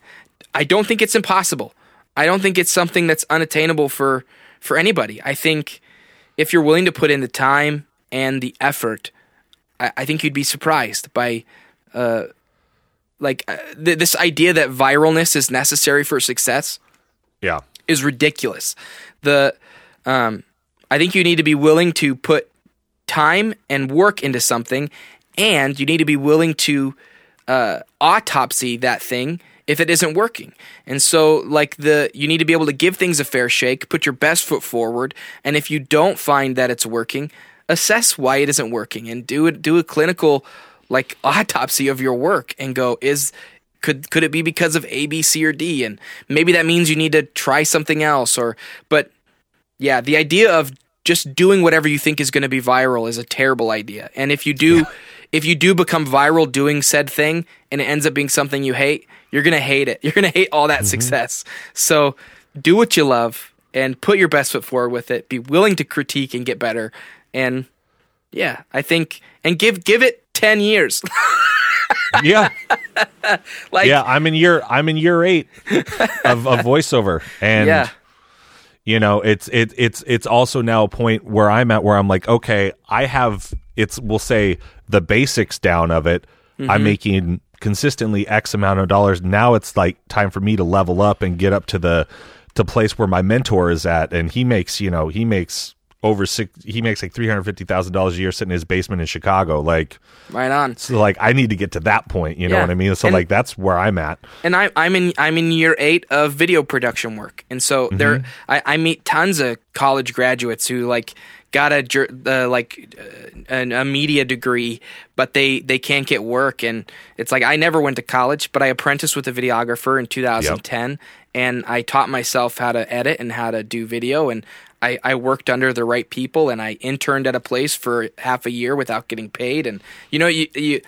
I don't think it's impossible. I don't think it's something that's unattainable for for anybody. I think if you're willing to put in the time and the effort, I, I think you'd be surprised by uh, like uh, th- this idea that viralness is necessary for success yeah is ridiculous. The um, I think you need to be willing to put time and work into something, and you need to be willing to uh, autopsy that thing if it isn't working. And so, like the you need to be able to give things a fair shake, put your best foot forward, and if you don't find that it's working, assess why it isn't working, and do it do a clinical like autopsy of your work and go is could could it be because of A, B, C, or D? And maybe that means you need to try something else. Or but yeah, the idea of just doing whatever you think is going to be viral is a terrible idea. And if you do, if you do become viral doing said thing, and it ends up being something you hate, you're gonna hate it. You're gonna hate all that mm-hmm. success. So do what you love and put your best foot forward with it. Be willing to critique and get better. And yeah, I think and give give it ten years. yeah like yeah I'm in year I'm in year eight of, of voiceover and yeah. You know it's it, it's it's also now a point where i'm at where i'm like okay i have it's we'll say the basics down of it. Mm-hmm. i'm making consistently x amount of dollars. Now it's like time for me to level up and get up to the to place where my mentor is at. And he makes you know he makes over six he makes like $350000 a year sitting in his basement in chicago. Like Right on. so like i need to get to that point you know Yeah. what i mean? So And- like that's where i'm at. And I, I'm in I'm in year eight of video production work, and so Mm-hmm. there I, I meet tons of college graduates who like got a uh, like uh, an, a media degree, but they they can't get work, and it's like I never went to college, but I apprenticed with a videographer in 2010, and I taught myself how to edit and how to do video, and I, I worked under the right people, and I interned at a place for half a year without getting paid, and you know you you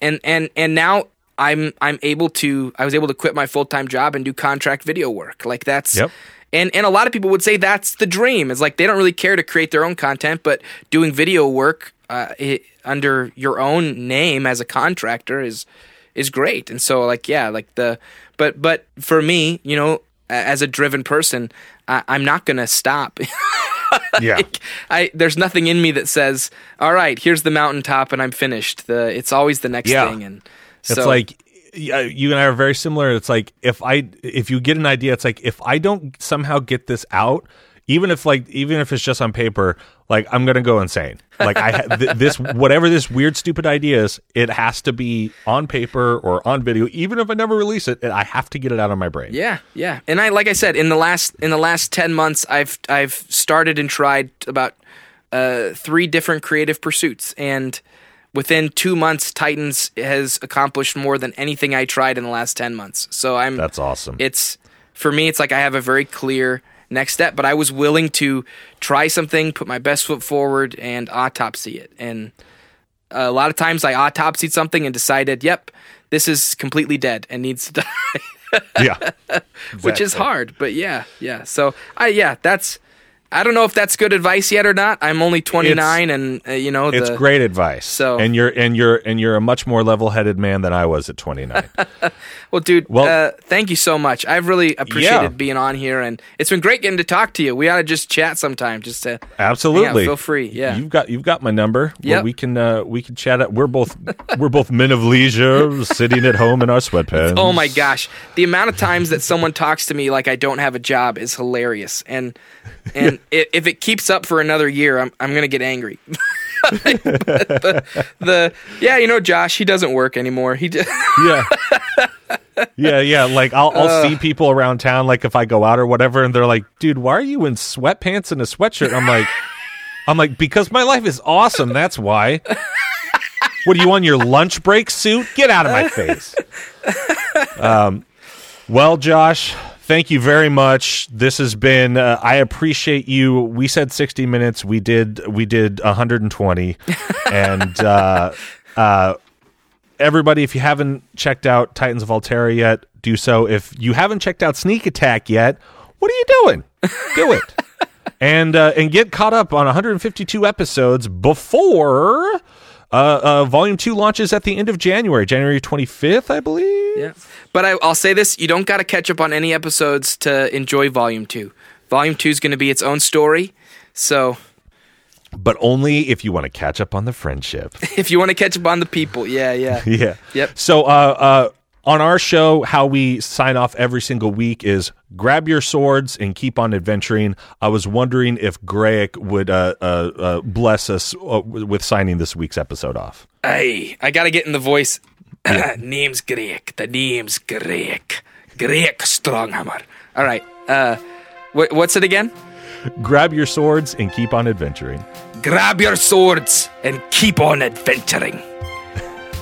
and and and now I'm I'm able to I was able to quit my full time job and do contract video work. Like that's Yep. and and a lot of people would say that's the dream. It's like they don't really care to create their own content, but doing video work uh, it, under your own name as a contractor is is great. And so like yeah, like the but but for me, you know, as a driven person, I, I'm not gonna stop. yeah Like, I there's nothing in me that says, "All right, here's the mountaintop and I'm finished." The it's always the next Yeah. thing, and so, It's like yeah, uh, you and I are very similar. It's like if I if you get an idea, it's like if I don't somehow get this out, even if like even if it's just on paper, like I'm gonna go insane. Like I ha- th- this whatever this weird stupid idea is, it has to be on paper or on video. Even if I never release it, I have to get it out of my brain. yeah, yeah. And I like I said in the last in the last ten months, I've I've started and tried about uh, three different creative pursuits, and within two months, Titans has accomplished more than anything I tried in the last ten months. So I'm That's awesome. it's for me it's like i have a very clear next step but i was willing to try something put my best foot forward and autopsy it. And a lot of times i autopsied something and decided yep this is completely dead and needs to die. Yeah. which is hard but yeah yeah. So i yeah that's i don't know if that's good advice yet or not i'm only 29 and uh, you know It's great advice. So- and you're and you're and you're a much more level-headed man than I was at 29. Well, dude, Well- uh, thank you so much. I've really appreciated Yeah. being on here, and it's been great getting to talk to you. We ought to just chat sometime, just to Absolutely. Yeah, feel free. Yeah. You've got you've got my number. Yep. we can uh, we can chat. At, we're both we're both men of leisure, sitting at home in our sweatpants. Oh my gosh, the amount of times that someone talks to me like I don't have a job is hilarious, and and i if it keeps up for another year, I'm I'm gonna get angry. The, the yeah, you know, Josh, he doesn't work anymore. He just, Yeah. Yeah, yeah. Like I'll I'll see people around town, like if I go out or whatever, and they're like, "Dude, why are you in sweatpants and a sweatshirt?" I'm like, I'm like, because my life is awesome. That's why. What are you on your lunch break suit? Get out of my face. Um, well, Josh, thank you very much. This has been. Uh, I appreciate you. We said 60 minutes. We did. We did 120, and uh, uh, everybody, if you haven't checked out Titans of Altera yet, do so. If you haven't checked out Sneak Attack yet, what are you doing? Do it. and uh, and get caught up on 152 episodes before uh, uh, Volume 2 launches at the end of January, January 25th, I believe. yeah. But I, I'll say this: you don't got to catch up on any episodes to enjoy Volume Two. Volume Two is going to be its own story. So But only if you want to catch up on the friendship. if you want to catch up on the people, yeah, yeah, yeah. Yep. So, uh, uh, on our show, how we sign off every single week is grab your swords and keep on adventuring. I was wondering if Grayek would uh, uh, uh, bless us uh, with signing this week's episode off. Hey, I gotta get in the voice. name's Grayek. The name's Grayek. Grayek Stronghammer. All right. Uh, wh- what's it again? Grab your swords and keep on adventuring. Grab your swords and keep on adventuring.